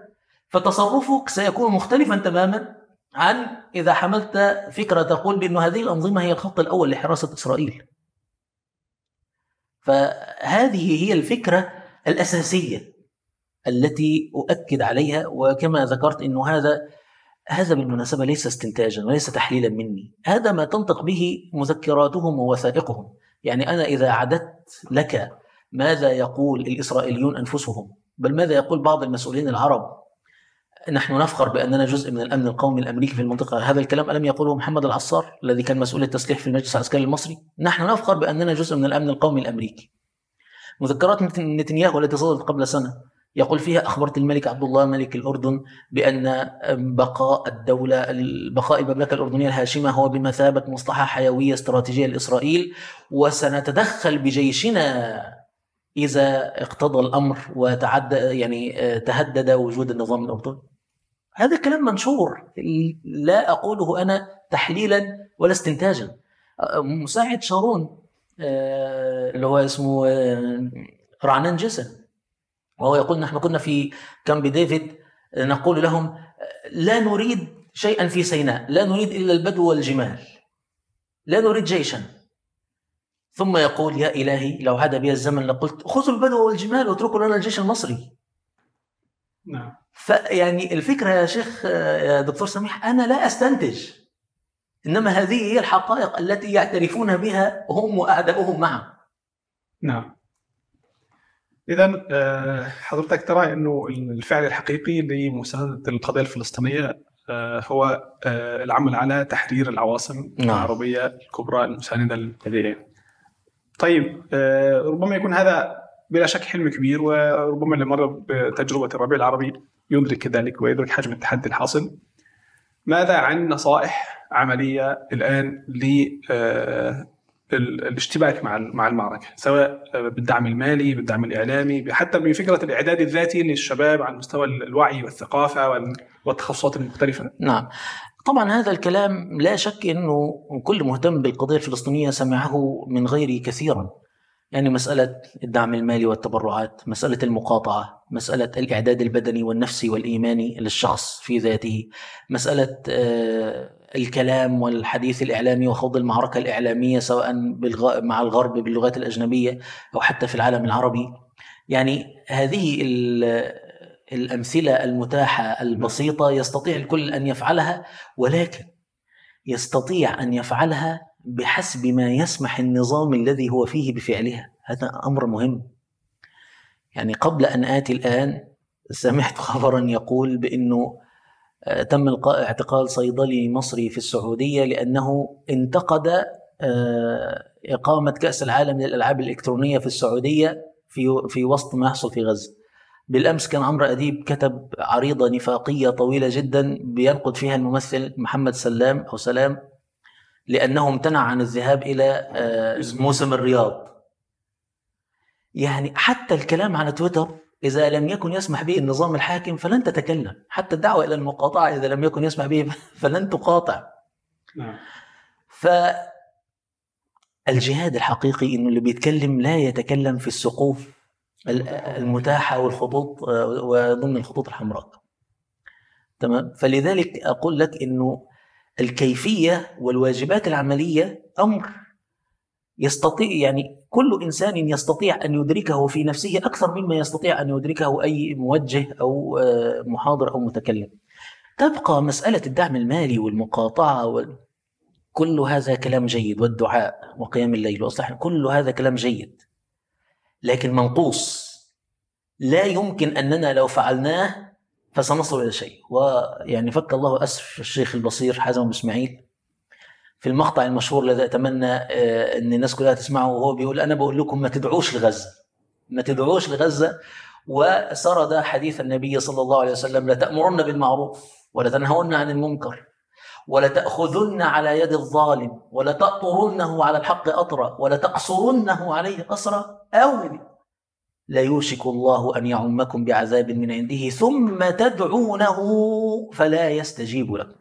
فتصرفك سيكون مختلفا تماما عن إذا حملت فكرة تقول بأن هذه الأنظمة هي الخط الأول لحراسة إسرائيل. فهذه هي الفكرة الأساسية التي أؤكد عليها وكما ذكرت أنه هذا هذا بالمناسبة ليس استنتاجا وليس تحليلا مني. هذا ما تنطق به مذكراتهم ووثائقهم. يعني أنا إذا عددت لك ماذا يقول الإسرائيليون أنفسهم بل ماذا يقول بعض المسؤولين العرب نحن نفخر بأننا جزء من الأمن القومي الأمريكي في المنطقة. هذا الكلام ألم يقوله محمد العصار الذي كان مسؤول التسليح في المجلس العسكري المصري؟ نحن نفخر بأننا جزء من الأمن القومي الأمريكي. مذكرات نتن- نتنياهو التي صدرت قبل سنة يقول فيها أخبرت الملك عبد الله ملك الأردن بأن بقاء الدولة بقاء المملكة الأردنية الهاشمة هو بمثابة مصلحة حيوية استراتيجية لإسرائيل وسنتدخل بجيشنا إذا اقتضى الأمر وتعدى يعني آه، تهدد وجود النظام الأردني. هذا كلام منشور. لا أقوله أنا تحليلا ولا استنتاجا. مساعد شارون آه، اللي هو اسمه آه، رعنان جسن وهو يقول نحن كنا في كامب ديفيد نقول لهم لا نريد شيئا في سيناء لا نريد إلا البدو والجمال. لا نريد جيشا. ثم يقول يا إلهي لو عاد بي الزمن لقلت خذوا البدو والجمال واتركوا لنا الجيش المصري. نعم فيعني الفكرة يا شيخ يا دكتور سميح أنا لا أستنتج إنما هذه هي الحقائق التي يعترفون بها هم وأعداؤهم معا نعم اذا آه، حضرتك ترى إنه الفعل الحقيقي لمساندة القضية الفلسطينية آه، هو آه، العمل على تحرير العواصم نعم. العربية الكبرى المساندة للهذين. طيب آه، ربما يكون هذا بلا شك حلم كبير وربما اللي مر بتجربة الربيع العربي يدرك كذلك ويدرك حجم التحدي الحاصل. ماذا عن نصائح عملية الآن ل آه، ال- الاشتباك مع مع المعركة؟ سواء بالدعم المالي بالدعم الإعلامي حتى بفكرة الإعداد الذاتي للشباب على مستوى الوعي والثقافة وال- والتخصصات المختلفة. نعم. طبعا هذا الكلام لا شك إنه كل مهتم بالقضية الفلسطينية سمعه من غيري كثيرا. يعني مسألة الدعم المالي والتبرعات، مسألة المقاطعة، مسألة الإعداد البدني والنفسي والايماني للشخص في ذاته، مسألة آه، الكلام والحديث الإعلامي وخوض المعركة الإعلامية سواء. مع الغرب باللغات الأجنبية أو حتى في العالم العربي. يعني هذه ال- الأمثلة المتاحة البسيطة يستطيع الكل أن يفعلها ولكن يستطيع أن يفعلها بحسب ما يسمح النظام الذي هو فيه بفعلها. هذا أمر مهم. يعني قبل أن آتي الآن سمعت خبرا يقول بأنه آه، تم القاء اعتقال صيدلي مصري في السعودية لأنه انتقد آه، إقامة كأس العالم للألعاب الإلكترونية في السعودية في في وسط ما يحصل في غزة. بالأمس كان عمرو أديب كتب عريضة نفاقية طويلة جدا بينقد فيها الممثل محمد سلام أو سلام لأنه امتنع عن الذهاب إلى آه، موسم الرياض. يعني حتى الكلام على تويتر إذا لم يكن يسمح به النظام الحاكم فلن تتكلم، حتى الدعوة إلى المقاطعة إذا لم يكن يسمح به فلن تقاطع. نعم فالجهاد الحقيقي إنه اللي بيتكلم لا يتكلم في السقوف ال- المتاحة والخطوط آه، وضمن الخطوط الحمراء. تمام؟ فلذلك أقول لك إنه الكيفية والواجبات العملية أمر يستطيع يعني كل إنسان يستطيع أن يدركه في نفسه أكثر مما يستطيع أن يدركه أي موجه أو آه، محاضر أو متكلم. تبقى مسألة الدعم المالي والمقاطعة وال... كل هذا كلام جيد والدعاء وقيام الليل واصلاح كل هذا كلام جيد لكن منقوص لا يمكن أننا لو فعلناه فسنصل إلى شيء. ويعني فك الله اسر الشيخ البصير حازم إسماعيل في المقطع المشهور الذي أتمنى آه، إن الناس كلها تسمعه وهو بيقول أنا بقول لكم ما تدعوش لغزة. ما تدعوش لغزة. وسرد حديث النبي صلى الله عليه وسلم لتامرن بالمعروف ولتنهون عن المنكر ولتأخذن على يد الظالم ولتأطرنه على الحق أطرا ولتقصرنه عليه قصرا. أو لا يوشك الله أن يعمكم بعذاب من عنده ثم تدعونه فلا يستجيب لكم.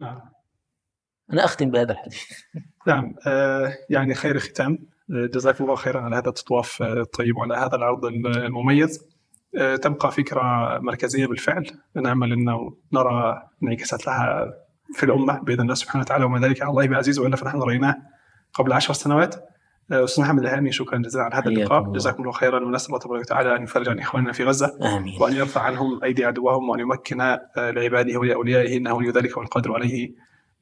نعم. أنا أختم بهذا الحديث. نعم. آه، يعني خير ختام. آه، جزاكم الله خيرا على هذا التطواف آه، الطيب وعلى هذا العرض المميز. آه، تبقى فكرة مركزية بالفعل. نأمل أنه نرى انعكاسات لها في الأمة بإذن الله سبحانه وتعالى وما ذلك على الله بعزيز وإلا فنحن رأيناه قبل عشر سنوات. أستاذ محمد الهامي شكرا جزيلا على هذا اللقاء. جزاكم الله خيرا ونسأل الله تبارك وتعالى أن يفرج عن إخواننا في غزة آمين. وأن يرفع عنهم أيدي عدوهم وأن يمكن لعباده ولأوليائه إنه ولي ذلك والقادر عليه.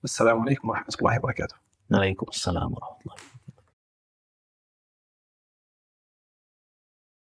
والسلام عليكم ورحمة الله وبركاته. عليكم السلام ورحمة الله.